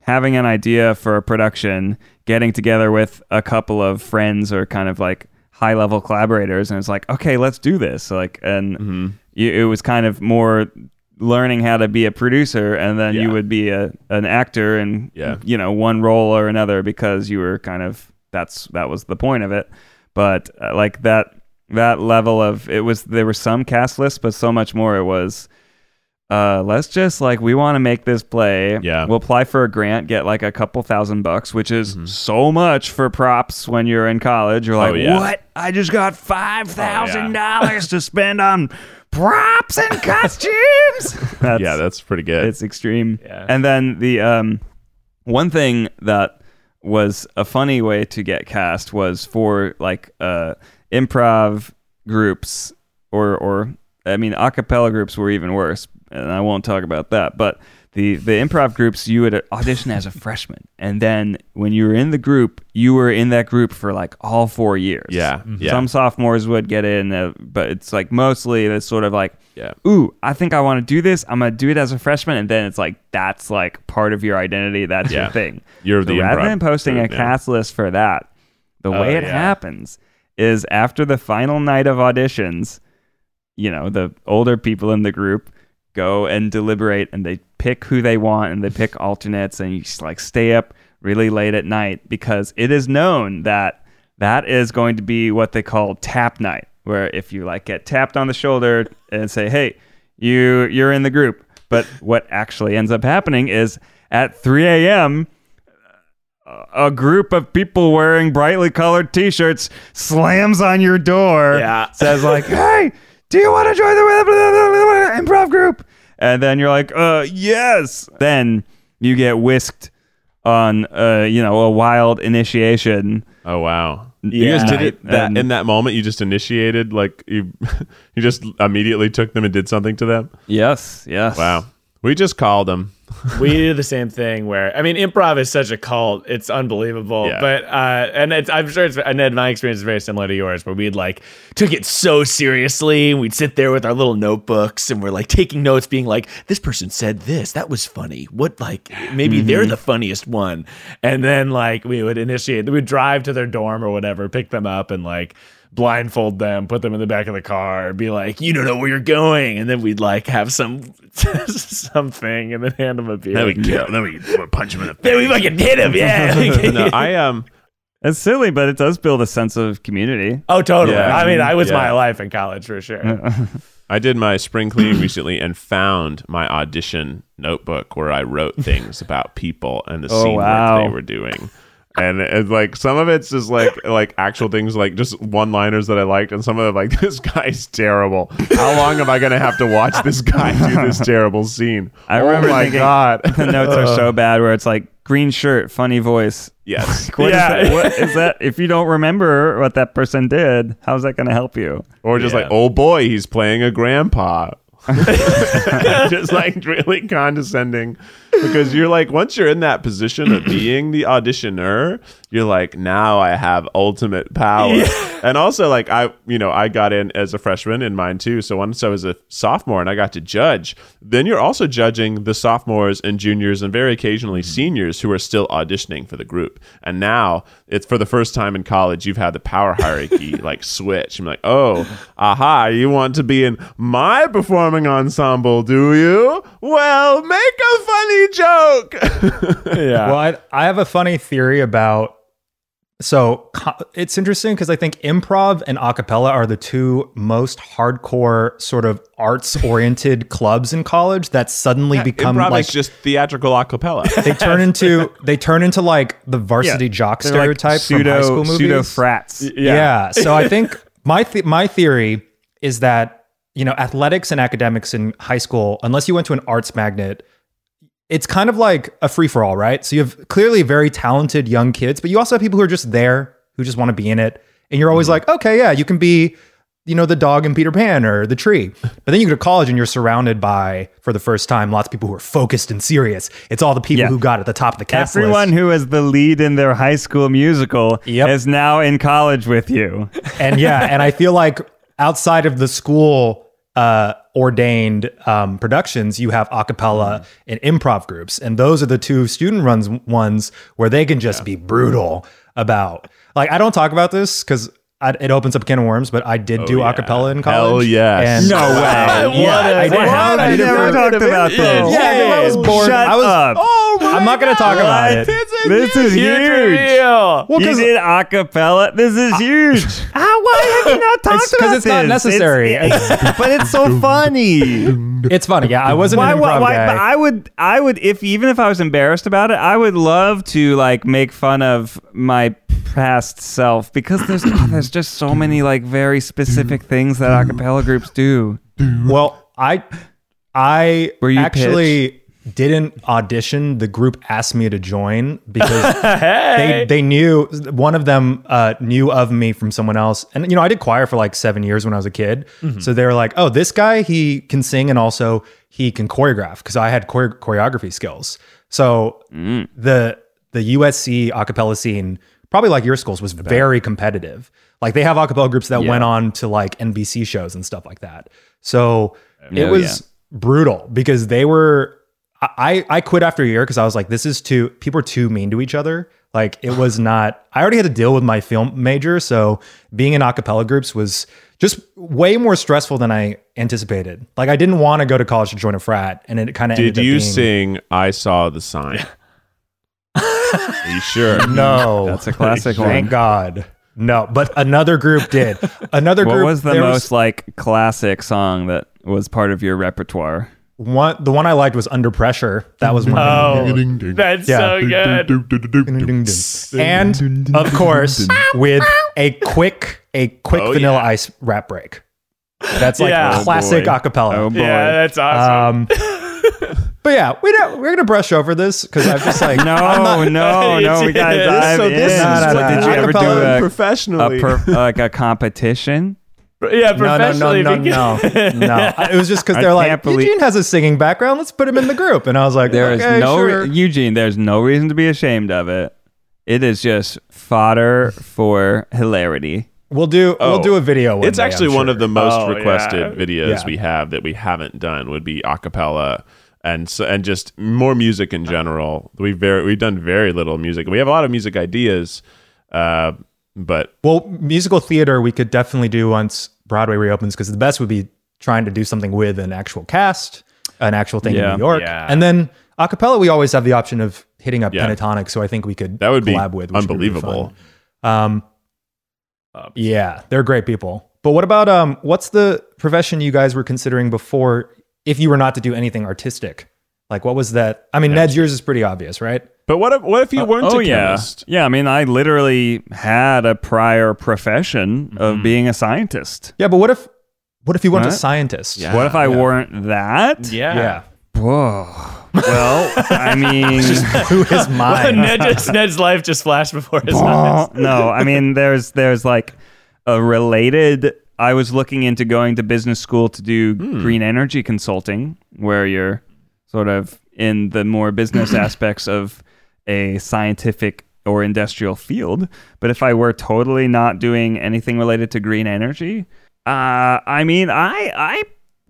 having an idea for a production, getting together with a couple of friends or kind of like high level collaborators, and it's like okay, let's do this. Like, and you, it was kind of more learning how to be a producer and then Yeah. you would be a an actor and Yeah. you know one role or another because you were kind of that's that was the point of it but uh, like that that level of it was there were some cast lists but so much more it was uh let's just like we want to make this play Yeah. we'll apply for a grant get like a couple thousand bucks which is so much for props when you're in college you're like Oh, yeah. what i just got five thousand *laughs* dollars to spend on props and *laughs* costumes that's, Yeah, that's pretty good. it's extreme. Yeah. And then the um, one thing that was a funny way to get cast was for like uh, improv groups or or I mean a cappella groups were even worse, and I won't talk about that. But the the improv groups you would audition as a *laughs* freshman, and then when you were in the group, you were in that group for like all four years. Yeah, yeah. Some sophomores would get in, uh, but it's like mostly it's sort of like Yeah. ooh, I think I want to do this. I'm gonna do it as a freshman, and then it's like that's like part of your identity. That's Yeah. your thing. You're So the rather improv than posting a group, yeah. cast list for that, the way it yeah. happens is after the final night of auditions, you know, the older people in the group go and deliberate, and they pick who they want, and they pick alternates, and you just like stay up really late at night because it is known that that is going to be what they call tap night where if you like get tapped on the shoulder and say hey you you're in the group but what actually ends up happening is at 3 a.m a group of people wearing brightly colored T-shirts slams on your door. Yeah. says like, "Hey, do you want to join the improv group?" And then you're like, "Uh, yes." Then you get whisked on, uh, you know, a wild initiation. Oh wow! You guys did it that And- in that moment. You just initiated, like you, *laughs* you just immediately took them and did something to them. Yes, yes. Wow. We just called them. *laughs* we do the same thing where I mean improv is such a cult. It's unbelievable. Yeah. but uh and it's I'm sure it's and then my experience is very similar to yours where we'd like took it so seriously. And we'd sit there with our little notebooks and we're like taking notes being like this person said this. That was funny. What like maybe they're the funniest one. And then like we would initiate we'd drive to their dorm or whatever pick them up and like blindfold them, put them in the back of the car, be like, "You don't know where you're going," and then we'd like have some *laughs* something, and then hand them a beer. Then we kill. Then we punch them in the face. Then we fucking hit him, yeah. *laughs* no, *laughs* I um. It's silly, but it does build a sense of community. oh, totally. Yeah. I mean, I was Yeah. my life in college for sure. I did my spring cleaning recently and found my audition notebook where I wrote things about people and the Oh, scene wow. work they were doing. And it's like some of it's just like like actual things like just one liners that I liked, and some of it like *laughs* this guy's terrible. How long am I gonna have to watch this guy do this terrible scene? I oh remember my thinking- god! *laughs* The notes are so *laughs* bad where it's like green shirt, funny voice. yes, What is Yeah. that? What is that? If you don't remember what that person did, how's that going to help you? or just Yeah. like oh boy, he's playing a grandpa. just like really condescending because you're like once you're in that position of *clears throat* being the auditioner you're like now i have ultimate power. And also like i you know i got in as a freshman in mine too. So once i was a sophomore and i got to judge then you're also judging the sophomores and juniors and very occasionally mm. seniors who are still auditioning for the group. And now it's for the first time in college you've had the power hierarchy *laughs* like switch. I'm like oh aha you want to be in my performing ensemble do you? Well make a funny joke *laughs* yeah. Well, I, I have a funny theory about. So co- it's interesting because I think improv and acapella are the two most hardcore sort of arts oriented *laughs* clubs in college that suddenly become Improv like is just theatrical a cappella *laughs* they turn into they turn into like the varsity jock They're stereotype from high school movies. pseudo frats. Yeah. So I think my th- my theory is that you know athletics and academics in high school, unless you went to an arts magnet, it's kind of like a free for all, right? So you have clearly very talented young kids, but you also have people who are just there who just want to be in it, and you're always mm-hmm. like, okay, yeah, you can be. You know, the dog in Peter Pan or the tree. But then you go to college and you're surrounded by, for the first time, lots of people who are focused and serious. It's all the people Yeah. who got at the top of the cast Everyone list. who is the lead in their high school musical Yep. is now in college with you. and yeah, and I feel like outside of the school uh, ordained um, productions, you have a cappella and improv groups, and those are the two student runs ones where they can just be brutal about. Like I don't talk about this because. It opens up a can of worms, but I did oh, do yeah. a cappella in Hell college. yes. And No *laughs* way. Yeah, What a- I did what? I I did never talked about this. Yeah, I was bored. Shut I was. up. oh my I'm not going to talk about it. This is huge. Real. Well, you 'cause- did acapella. This is huge. *laughs* How? Why have you not talked It's 'cause about it's not necessary. *laughs* It's- but it's so funny. It's funny. Yeah, I wasn't why? an Why? improv why guy. but I would. I would. If even if I was embarrassed about it, I would love to like make fun of my past self because there's oh, *clears throat* there's just so many like very specific things that acapella groups do. Well, I I Were you actually didn't audition. The group asked me to join because *laughs* they they knew one of them uh, knew of me from someone else. And you know, I did choir for like seven years when I was a kid. So they were like, "Oh, this guy he can sing and also he can choreograph." Because I had chore- choreography skills. So the the USC acapella scene, probably like your schools, was very competitive. Like they have acapella groups that went on to like NBC shows and stuff like that. So it Oh, was brutal because they were. I I quit after a year because I was like, this is too. People are too mean to each other. Like it was *sighs* not. I already had to deal with my film major, so being in acapella groups was just way more stressful than I anticipated. Like I didn't want to go to college to join a frat, and it kind of Did you sing "I Saw the Sign"? *laughs* Are you sure? *laughs* No, That's a classic Thank one. God. No, but another group did. Another What group. was the there most like classic song that was part of your repertoire? one the one I liked was Under Pressure. That was one. of Oh, that's Yeah. so good. the- and of course with a quick a quick Oh, Vanilla yeah. Ice rap break. That's like Yeah. Oh, classic boy. acapella. Oh boy. Yeah, that's awesome. Um, *laughs* but yeah, we don't, we're gonna brush over this because I'm just like *laughs* no, no, *laughs* no, we gotta This- dive so this in. is No, no, no, did you ever do Acapella a, a per, like a competition? yeah, no, no, no, no, because- no, no. *laughs* It was just because they're like believe- Eugene has a singing background. Let's put him in the group, and I was like, There is okay, no re- sure. Eugene. There's no reason to be ashamed of it. It is just fodder for hilarity. We'll do Oh. we'll do a oh. video. One it's day, actually I'm one sure. of the most Oh, requested yeah. videos Yeah. we have that we haven't done would be a cappella and so, and just more music in general. We very we've done very little music. We have a lot of music ideas, uh, but Well, musical theater we could definitely do once Broadway reopens because the best would be trying to do something with an actual cast, an actual thing Yeah. in New York, Yeah. and then a cappella we always have the option of hitting up Yeah. Pentatonix. So I think we could that would be collab with which would be unbelievable. Um, Um, yeah, they're great people. But what about um, what's the profession you guys were considering before? If you were not to do anything artistic, like what was that? I mean, Ned's yours is pretty obvious, right? But what if what if you uh, weren't oh a yeah, chemist? yeah. I mean, I literally had a prior profession of mm-hmm. being a scientist. Yeah, but what if what if you weren't a scientist? Yeah. what if I yeah. weren't that? yeah. yeah. Whoa. Well, I *laughs* mean, Who is *laughs* mine? Ned just, Ned's life just flashed before his eyes. No, I mean there's there's like a related I was looking into going to business school to do green energy consulting where you're sort of in the more business *coughs* aspects of a scientific or industrial field. But if I were totally not doing anything related to green energy, uh I mean I I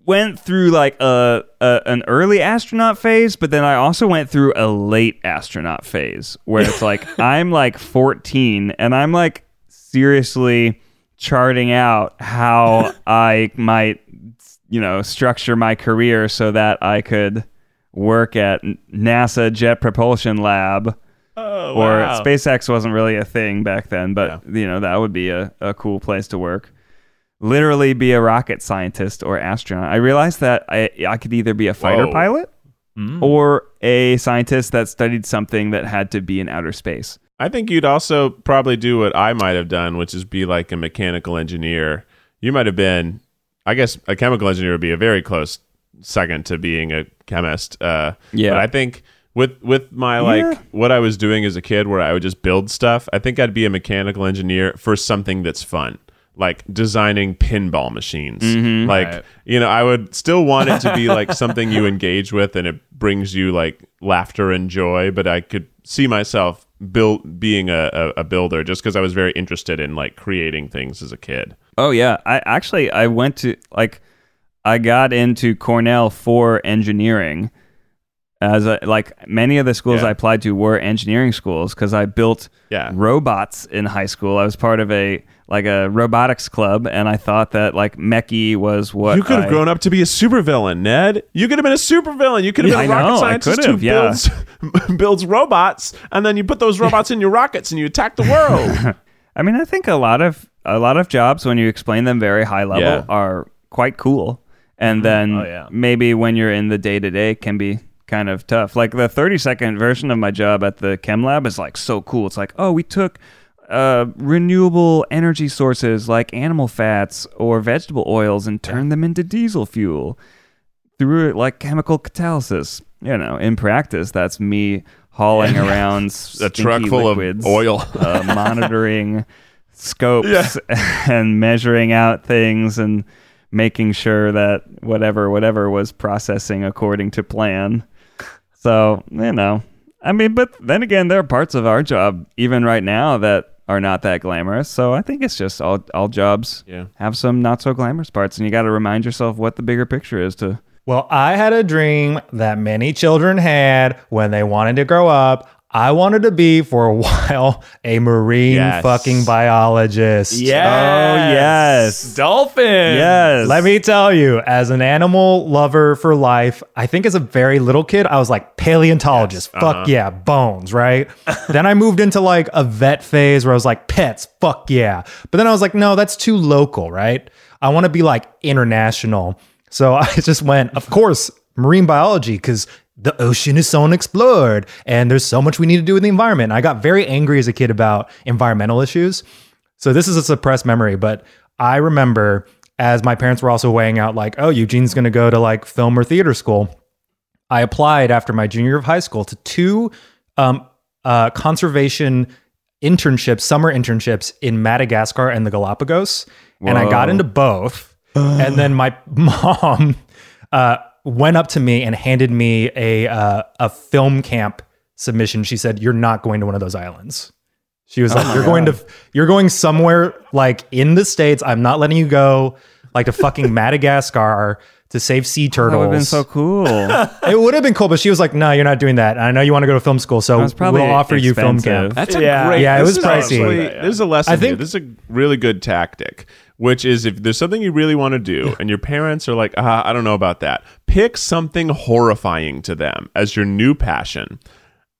went through like a, a an early astronaut phase, but then I also went through a late astronaut phase where it's like *laughs* I'm like 14 and I'm like seriously charting out how *laughs* I might you know structure my career so that I could work at NASA Jet Propulsion Lab Oh, or wow. SpaceX wasn't really a thing back then, but you know that would be a, a cool place to work. Literally be a rocket scientist or astronaut. I realized that I I could either be a fighter Whoa. pilot mm. or a scientist that studied something that had to be in outer space. I think you'd also probably do what I might have done, which is be like a mechanical engineer. You might have been, I guess, a chemical engineer would be a very close second to being a chemist. Uh, Yeah. but I think with with my like what I was doing as a kid, where I would just build stuff, I think I'd be a mechanical engineer for something that's fun. Like designing pinball machines. Like, Right. you know, I would still want it to be like *laughs* something you engage with and it brings you like laughter and joy, but I could see myself build being a, a, a builder just because I was very interested in like creating things as a kid. Oh yeah, I actually I went to like I got into Cornell for engineering. As a, like many of the schools Yeah. I applied to were engineering schools because I built Yeah. robots in high school. I was part of a like a robotics club, and I thought that like MechE was what you could have I- grown up to be a supervillain, Ned. You could have been a supervillain. You could have Yeah, been a I rocket know, scientist could have, who yeah. builds *laughs* builds robots, and then you put those *laughs* robots in your rockets and you attack the world. *laughs* I mean, I think a lot of a lot of jobs when you explain them very high level Yeah. are quite cool, and mm-hmm. then Oh, yeah. maybe when you're in the day to day can be kind of tough. Like the 30 second version of my job at the chem lab is like so cool. It's like, oh, we took uh, renewable energy sources like animal fats or vegetable oils and turn them into diesel fuel through like chemical catalysis. You know, in practice, that's me hauling *laughs* around *laughs* a truck full liquids of oil. uh, monitoring *laughs* scopes and measuring out things and making sure that whatever whatever was processing according to plan. So, you know, I mean, but then again, there are parts of our job even right now that are not that glamorous. So I think it's just all all jobs Yeah. have some not so glamorous parts, and you got to remind yourself what the bigger picture is to Well, I had a dream that many children had when they wanted to grow up. I wanted to be for a *laughs* while a marine Yes. fucking biologist. Yes. Oh, yes. Dolphin. yes. Let me tell you, as an animal lover for life, I think as a very little kid, I was like paleontologist. Fuck uh-huh. yeah, bones, right? *laughs* then I moved into like a vet phase where I was like pets. Fuck yeah. But then I was like, no, that's too local, right? I want to be like international. So *laughs* I just went, of course, marine biology because the ocean is so unexplored and there's so much we need to do with the environment. I got very angry as a kid about environmental issues. So this is a suppressed memory, but I remember as my parents were also weighing out like, oh, Eugene's going to go to like film or theater school. I applied after my junior year of high school to two um, uh, conservation internships, summer internships in Madagascar and the Galapagos, and I got into both. *sighs* and then my *laughs* mom uh, went up to me and handed me a uh, a film camp submission. She said, "You're not going to one of those islands." She was like, "You're going to you're going somewhere like in the states. I'm not letting you go like to fucking *laughs* Madagascar." To save sea turtles. That would turtles, have been so cool. *laughs* it would have been cool, but she was like, "No, you're not doing that. I know you want to go to film school, so That was probably we'll offer you film camp." That's a Yeah. great. Yeah, it was pricey. actually- There's a lesson I think- here. This is a really good tactic, which is if there's something you really want to do, and your parents are like, ah, I don't know about that. Pick something horrifying to them as your new passion.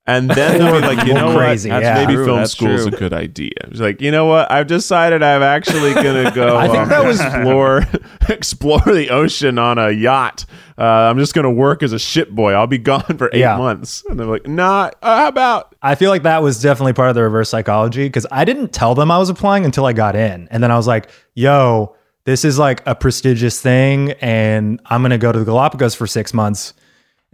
And then they'll be like, you know crazy, what? yeah. Maybe True, film that's school is a good idea. It's like, you know what? I've decided I'm actually *laughs* gonna go. I think um, that was- explore *laughs* explore the ocean on a yacht. Uh, I'm just gonna work as a ship boy. I'll be gone for eight Yeah. months. And they're like, Nah. Uh, how about I feel like that was definitely part of the reverse psychology because I didn't tell them I was applying until I got in. And then I was like, yo, this is like a prestigious thing and I'm going to go to the Galapagos for six months.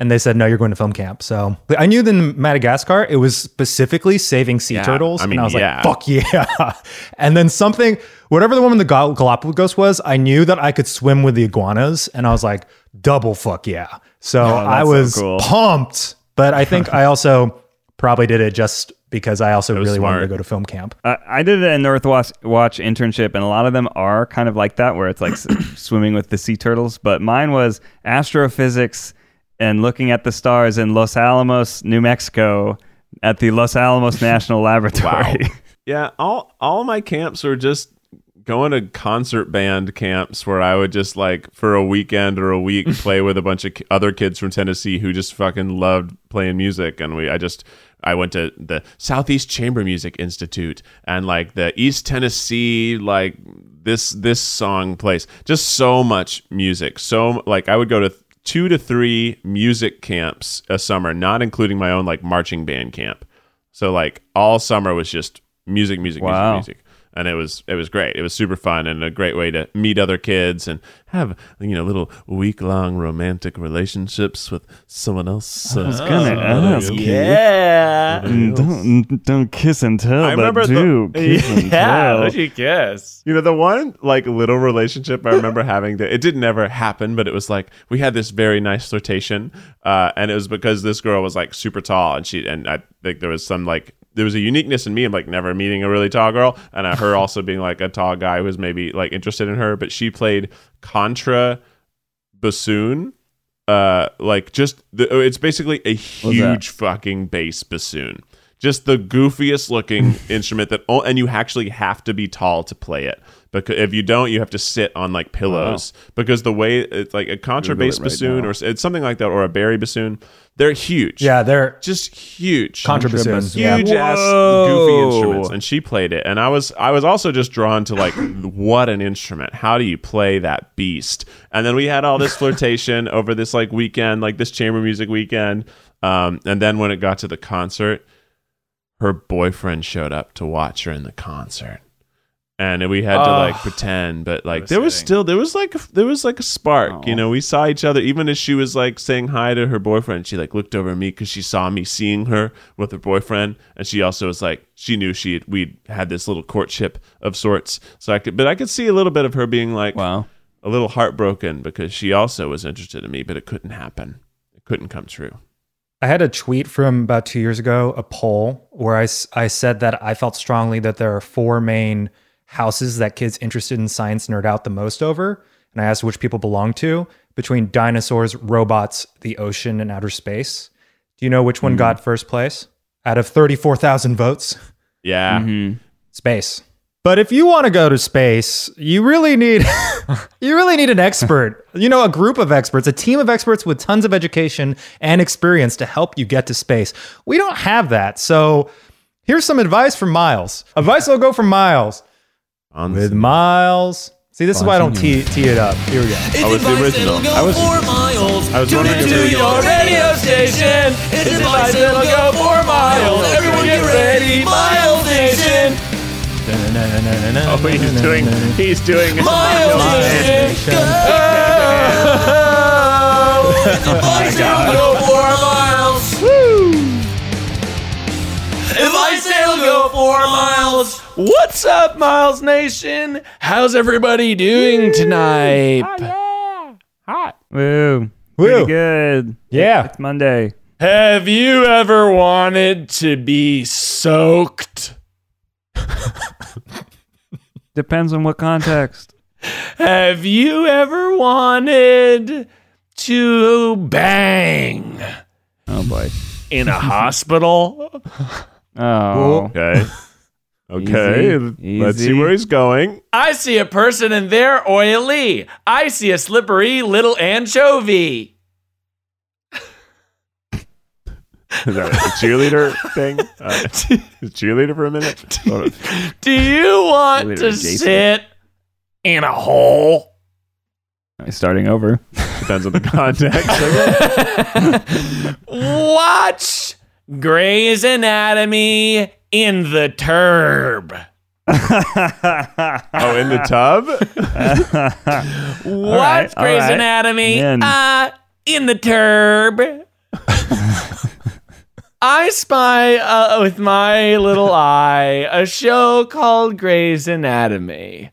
And they said, no, you're going to film camp. So I knew that Madagascar, it was specifically saving sea Yeah, turtles. I mean, and I was yeah. like, fuck yeah. *laughs* and then something, whatever the one in the Gal- Galapagos was, I knew that I could swim with the iguanas. And I was like, double fuck yeah. So I that's so was cool. pumped. But I think I also probably did it just because I also was really wanted to go to film camp. Uh, I did a North Watch, Watch internship, and a lot of them are kind of like that, where it's like *coughs* swimming with the sea turtles. But mine was astrophysics and looking at the stars in Los Alamos, New Mexico, at the Los Alamos *laughs* National Laboratory. *laughs* Yeah, all all my camps were just going to concert band camps where I would just like for a weekend or a week *laughs* play with a bunch of other kids from Tennessee who just fucking loved playing music. And we I just I went to the Southeast Chamber Music Institute and like the East Tennessee like this this song place. Just so much music. So like I would go to two to three music camps a summer not including my own like marching band camp so like all summer was just music, music, Wow. music, music. And it was it was great. It was super fun and a great way to meet other kids and have you know little week long romantic relationships with someone else. I was gonna somebody ask else. you. Yeah. Mm, don't, don't kiss and tell, I but remember the- do *laughs* kiss and Yeah. tell. What'd you guess? You know, the one like little relationship I remember *laughs* having that it didn't ever happen, but it was like we had this very nice flirtation. Uh, and it was because this girl was like super tall and she, and I think there was some like, there was a uniqueness in me of like never meeting a really tall girl and uh, her also being like a tall guy who was maybe like interested in her, but she played contra bassoon. Uh, like just the, it's basically a huge fucking bass bassoon. Just the goofiest looking *laughs* instrument that, oh, and you actually have to be tall to play it. Because if you don't, you have to sit on like pillows. Because the way it's like a contrabass it right bassoon now. or it's something like that or a Barry bassoon, they're huge. Yeah, they're just huge. Contrabassoon. Yeah. huge ass goofy instruments. And she played it. And i was i was also just drawn to like *laughs* what an instrument. How do you play that beast? And then we had all this *laughs* flirtation over this like weekend like this chamber music weekend. Um, and then when it got to the concert her boyfriend showed up to watch her in the concert. And we had to like Oh, pretend but like there was still there was like there was like a spark you know? We saw each other. Even as she was like saying hi to her boyfriend she like looked over at me because she saw me seeing her with her boyfriend. And she also was like she knew she had, we'd had this little courtship of sorts. So i could but i could see a little bit of her being like Wow. a little heartbroken because she also was interested in me but it couldn't happen. It couldn't come true I had a tweet from about two years ago, a poll where I, I said that I felt strongly that there are four main houses that kids interested in science nerd out the most over. And I asked which people belong to between dinosaurs, robots, the ocean, and outer space. Do you know which one got first place out of 34,000 votes? yeah Mm-hmm. Space. But if you want to go to space, you really need *laughs* you really need an expert. You know, a group of experts, a team of experts with tons of education and experience to help you get to space. We don't have that. So, here's some advice from Miles. Advice will go from Miles. on With Miles. See, this is why I don't tee, tee it up. Here we go. I was the original. Go I was- for miles I was Tune wondering into if your radio station. It's advice that'll go for miles. Everyone get ready, Miles Nation. Oh, he's doing he's doing *laughs* Miles Nation. Oh, it's advice that'll go for miles. Advice that'll go for miles. What's up, Miles Nation? How's everybody doing tonight? Yeah. Hot. Woo. Woo. Pretty good. Yeah. It's Monday. Have you ever wanted to be soaked? *laughs* Depends on what context. Have you ever wanted to bang Oh boy. in a hospital? *laughs* Oh. Okay. *laughs* Okay. Easy, Let's see where he's going. I see a person in they're oily. I see a slippery little anchovy. *laughs* Is that a cheerleader thing? Uh, *laughs* cheerleader for a minute? On. Do you want Cheerleader to Jason. sit in a hole? Starting over. Depends on the context. *laughs* Watch Grey's Anatomy in the turb. oh, in the tub? Watch right, Grey's right. Anatomy In. uh, in the turb. I spy uh, with my little eye a show called Grey's Anatomy.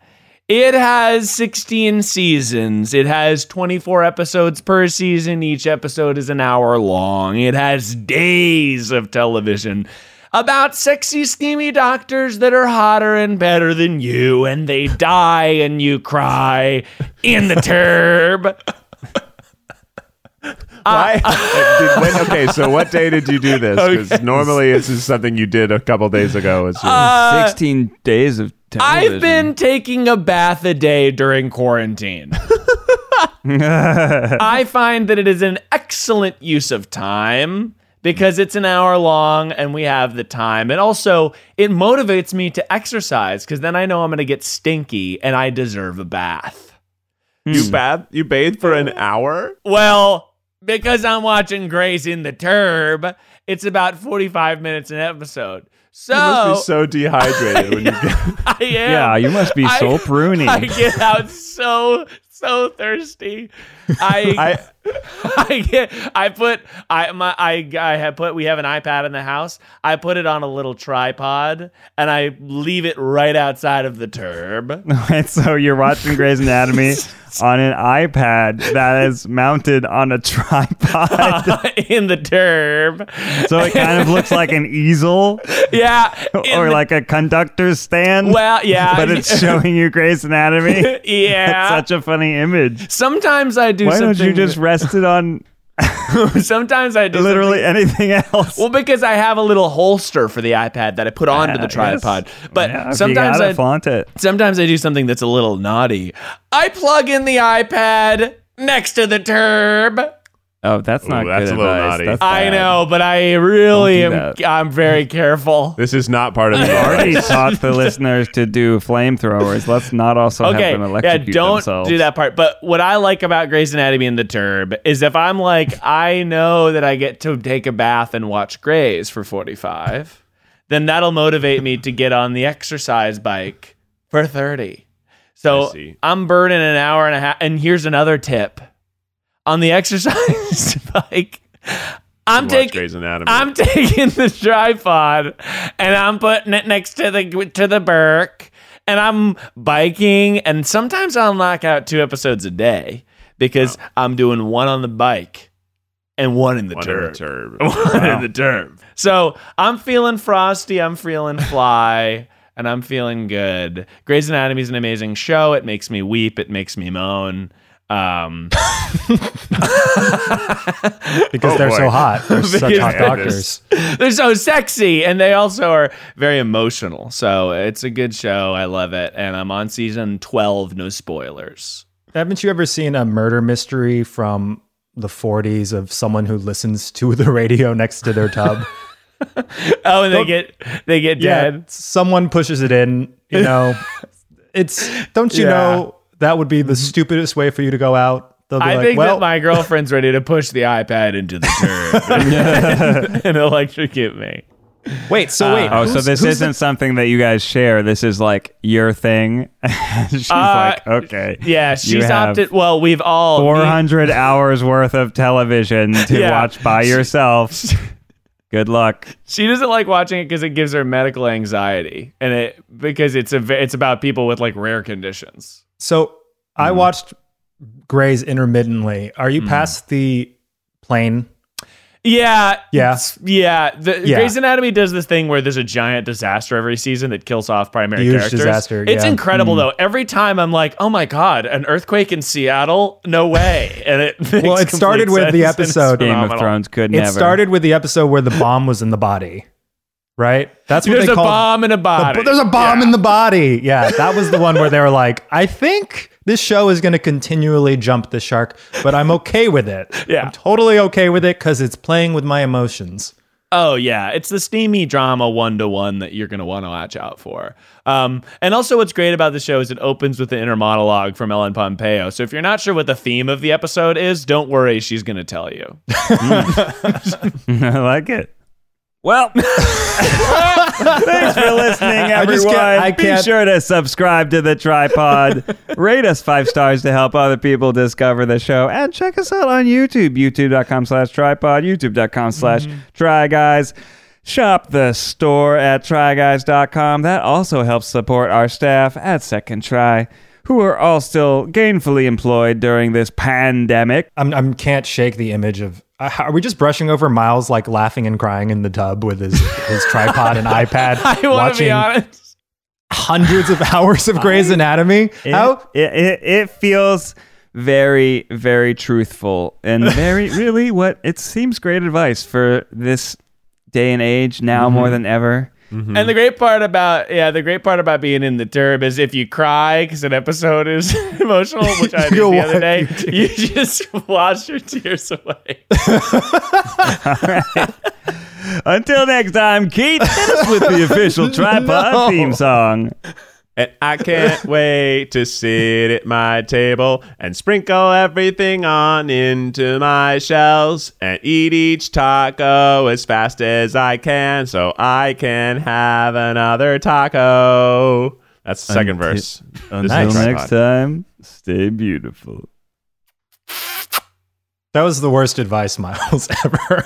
It has 16 seasons. It has 24 episodes per season. Each episode is an hour long. It has days of television about sexy, steamy doctors that are hotter and better than you, and they die and you cry in the *laughs* turb. Why? *laughs* Did- when- okay, so what day did you do this? Because Okay. normally this is something you did a couple days ago. It's Uh, 16 days of television. I've been taking a bath a day during quarantine. *laughs* I find that it is an excellent use of time because it's an hour long and we have the time. And also, it motivates me to exercise because then I know I'm going to get stinky and I deserve a bath. you bath, you bathed for an hour? Well, because I'm watching Grey's in the Turb, it's about 45 minutes an episode. So, You must be so dehydrated when you *laughs* get. I am. yeah, you must be I- so pruny. I get out so so thirsty. I *laughs* *laughs* I, get I put I my I I have put we have an iPad in the house. I put it on a little tripod and I leave it right outside of the turb. Right, *laughs* so you're watching Grey's Anatomy on an iPad that is mounted on a tripod. in the turb. so it kind of looks like an easel Yeah. or the- like a conductor's stand. well, yeah. but it's showing you Grey's Anatomy. yeah. That's such a funny image. Sometimes I do Why don't you just rest it on *laughs* sometimes I do literally something- anything else? Well, because I have a little holster for the iPad that I put onto I the tripod. But Yeah, sometimes I flaunt it. sometimes I do something that's a little naughty. I plug in the iPad next to the turb. Oh, that's not Ooh, that's good a little advice. naughty. That's I bad. know, but I really Don't do am. that. I'm very careful. *laughs* This is not part of I've the already *laughs* taught the listeners to do flamethrowers. Let's not also Okay, have them yeah, electrocute don't themselves. do that part. But what I like about Grey's Anatomy and the Turb is if I'm like, I know that I get to take a bath and watch Grey's for 45, then that'll motivate me to get on the exercise bike for 30. So see. I'm burning an hour and a half. And here's another tip on the exercise *laughs* bike. I'm taking I'm taking the tripod and I'm putting it next to the to the Burke and I'm biking and sometimes I'll knock out two episodes a day because I'm doing one on the bike and one in the One turb. turb. *laughs* One in the turb. So I'm feeling frosty, I'm feeling fly, and I'm feeling good. Grey's Anatomy is an amazing show. It makes me weep, it makes me moan. Um, *laughs* because Oh, they're boy. so hot. They're *laughs* such Because hot they're- doctors. they're so sexy and they also are very emotional. So it's a good show. I love it. And I'm on season 12, no spoilers. Haven't you ever seen a murder mystery from the 40s of someone who listens to the radio next to their tub? *laughs* Oh, and they get they get yeah, dead. someone pushes it in. You know, it's don't you Yeah. know that would be the stupidest way for you to go out they'll be I like, think well, that my girlfriend's ready to push the iPad into the turd *laughs* and electrocute me. wait, so wait. Oh, so this isn't something that you guys share. This is like your thing. *laughs* She's Uh, like, okay. Yeah, You she's have opted. Well, we've all me- 400 *laughs* hours worth of television to Yeah. watch by yourself. Good luck. She doesn't like watching it because it gives her medical anxiety, and it because it's a it's about people with like rare conditions. So I Mm-hmm. watched Grey's intermittently. Are you past the plane? Yeah, Yeah. it's- yeah. The Yeah. Grey's Anatomy does this thing where there's a giant disaster every season that kills off primary Huge characters. disaster, It's yeah. incredible Mm. though. Every time I'm like, oh my god, an earthquake in Seattle? No way! And it *laughs* makes Well, it started with the sense, and it's episode- Game of. Thrones could never It never. started with the episode where the bomb was in the body, right? That's what There's they a called. bomb in a the- body. there's a bomb Yeah. in the body. Yeah, *laughs* that was the one where they were like, I think this show is going to continually jump the shark, but I'm okay with it. *laughs* Yeah. I'm totally okay with it because it's playing with my emotions. Oh yeah, it's the steamy drama one to one that you're going to want to watch out for. Um, and also, what's great about the show is it opens with the inner monologue from Ellen Pompeo. So if you're not sure what the theme of the episode is, don't worry, she's going to tell you. *laughs* I like it. Well, *laughs* thanks for listening, I everyone. just can't- I Be can't- sure to subscribe to the TryPod, *laughs* rate us five stars to help other people discover the show, and check us out on YouTube, youtube.com slash TryPod, youtube.com slash mm-hmm. try guys. Shop the store at tryguys.com. That also helps support our staff at Second Try, who are all still gainfully employed during this pandemic. I'm, can't shake the image of. Uh, are we just brushing over Miles like laughing and crying in the tub with his, his tripod and *laughs* iPad, I want to watching be honest. hundreds of hours of Grey's Anatomy? It, How it, it, it feels very, very truthful and *laughs* very, really what it seems great advice for this day and age now more than ever. And the great part about yeah, the great part about being in the turb is if you cry because an episode is *laughs* emotional, which I *laughs* did the other day, your *laughs* you just wash your tears away. Until next time, Keith, hit us with the official TryPod No. theme song. And I can't *laughs* wait to sit at my table and sprinkle everything on into my shells and eat each taco as fast as I can so I can have another taco. That's the second Until- verse. Until This is next time, stay beautiful. that was the worst advice, Miles *laughs* ever.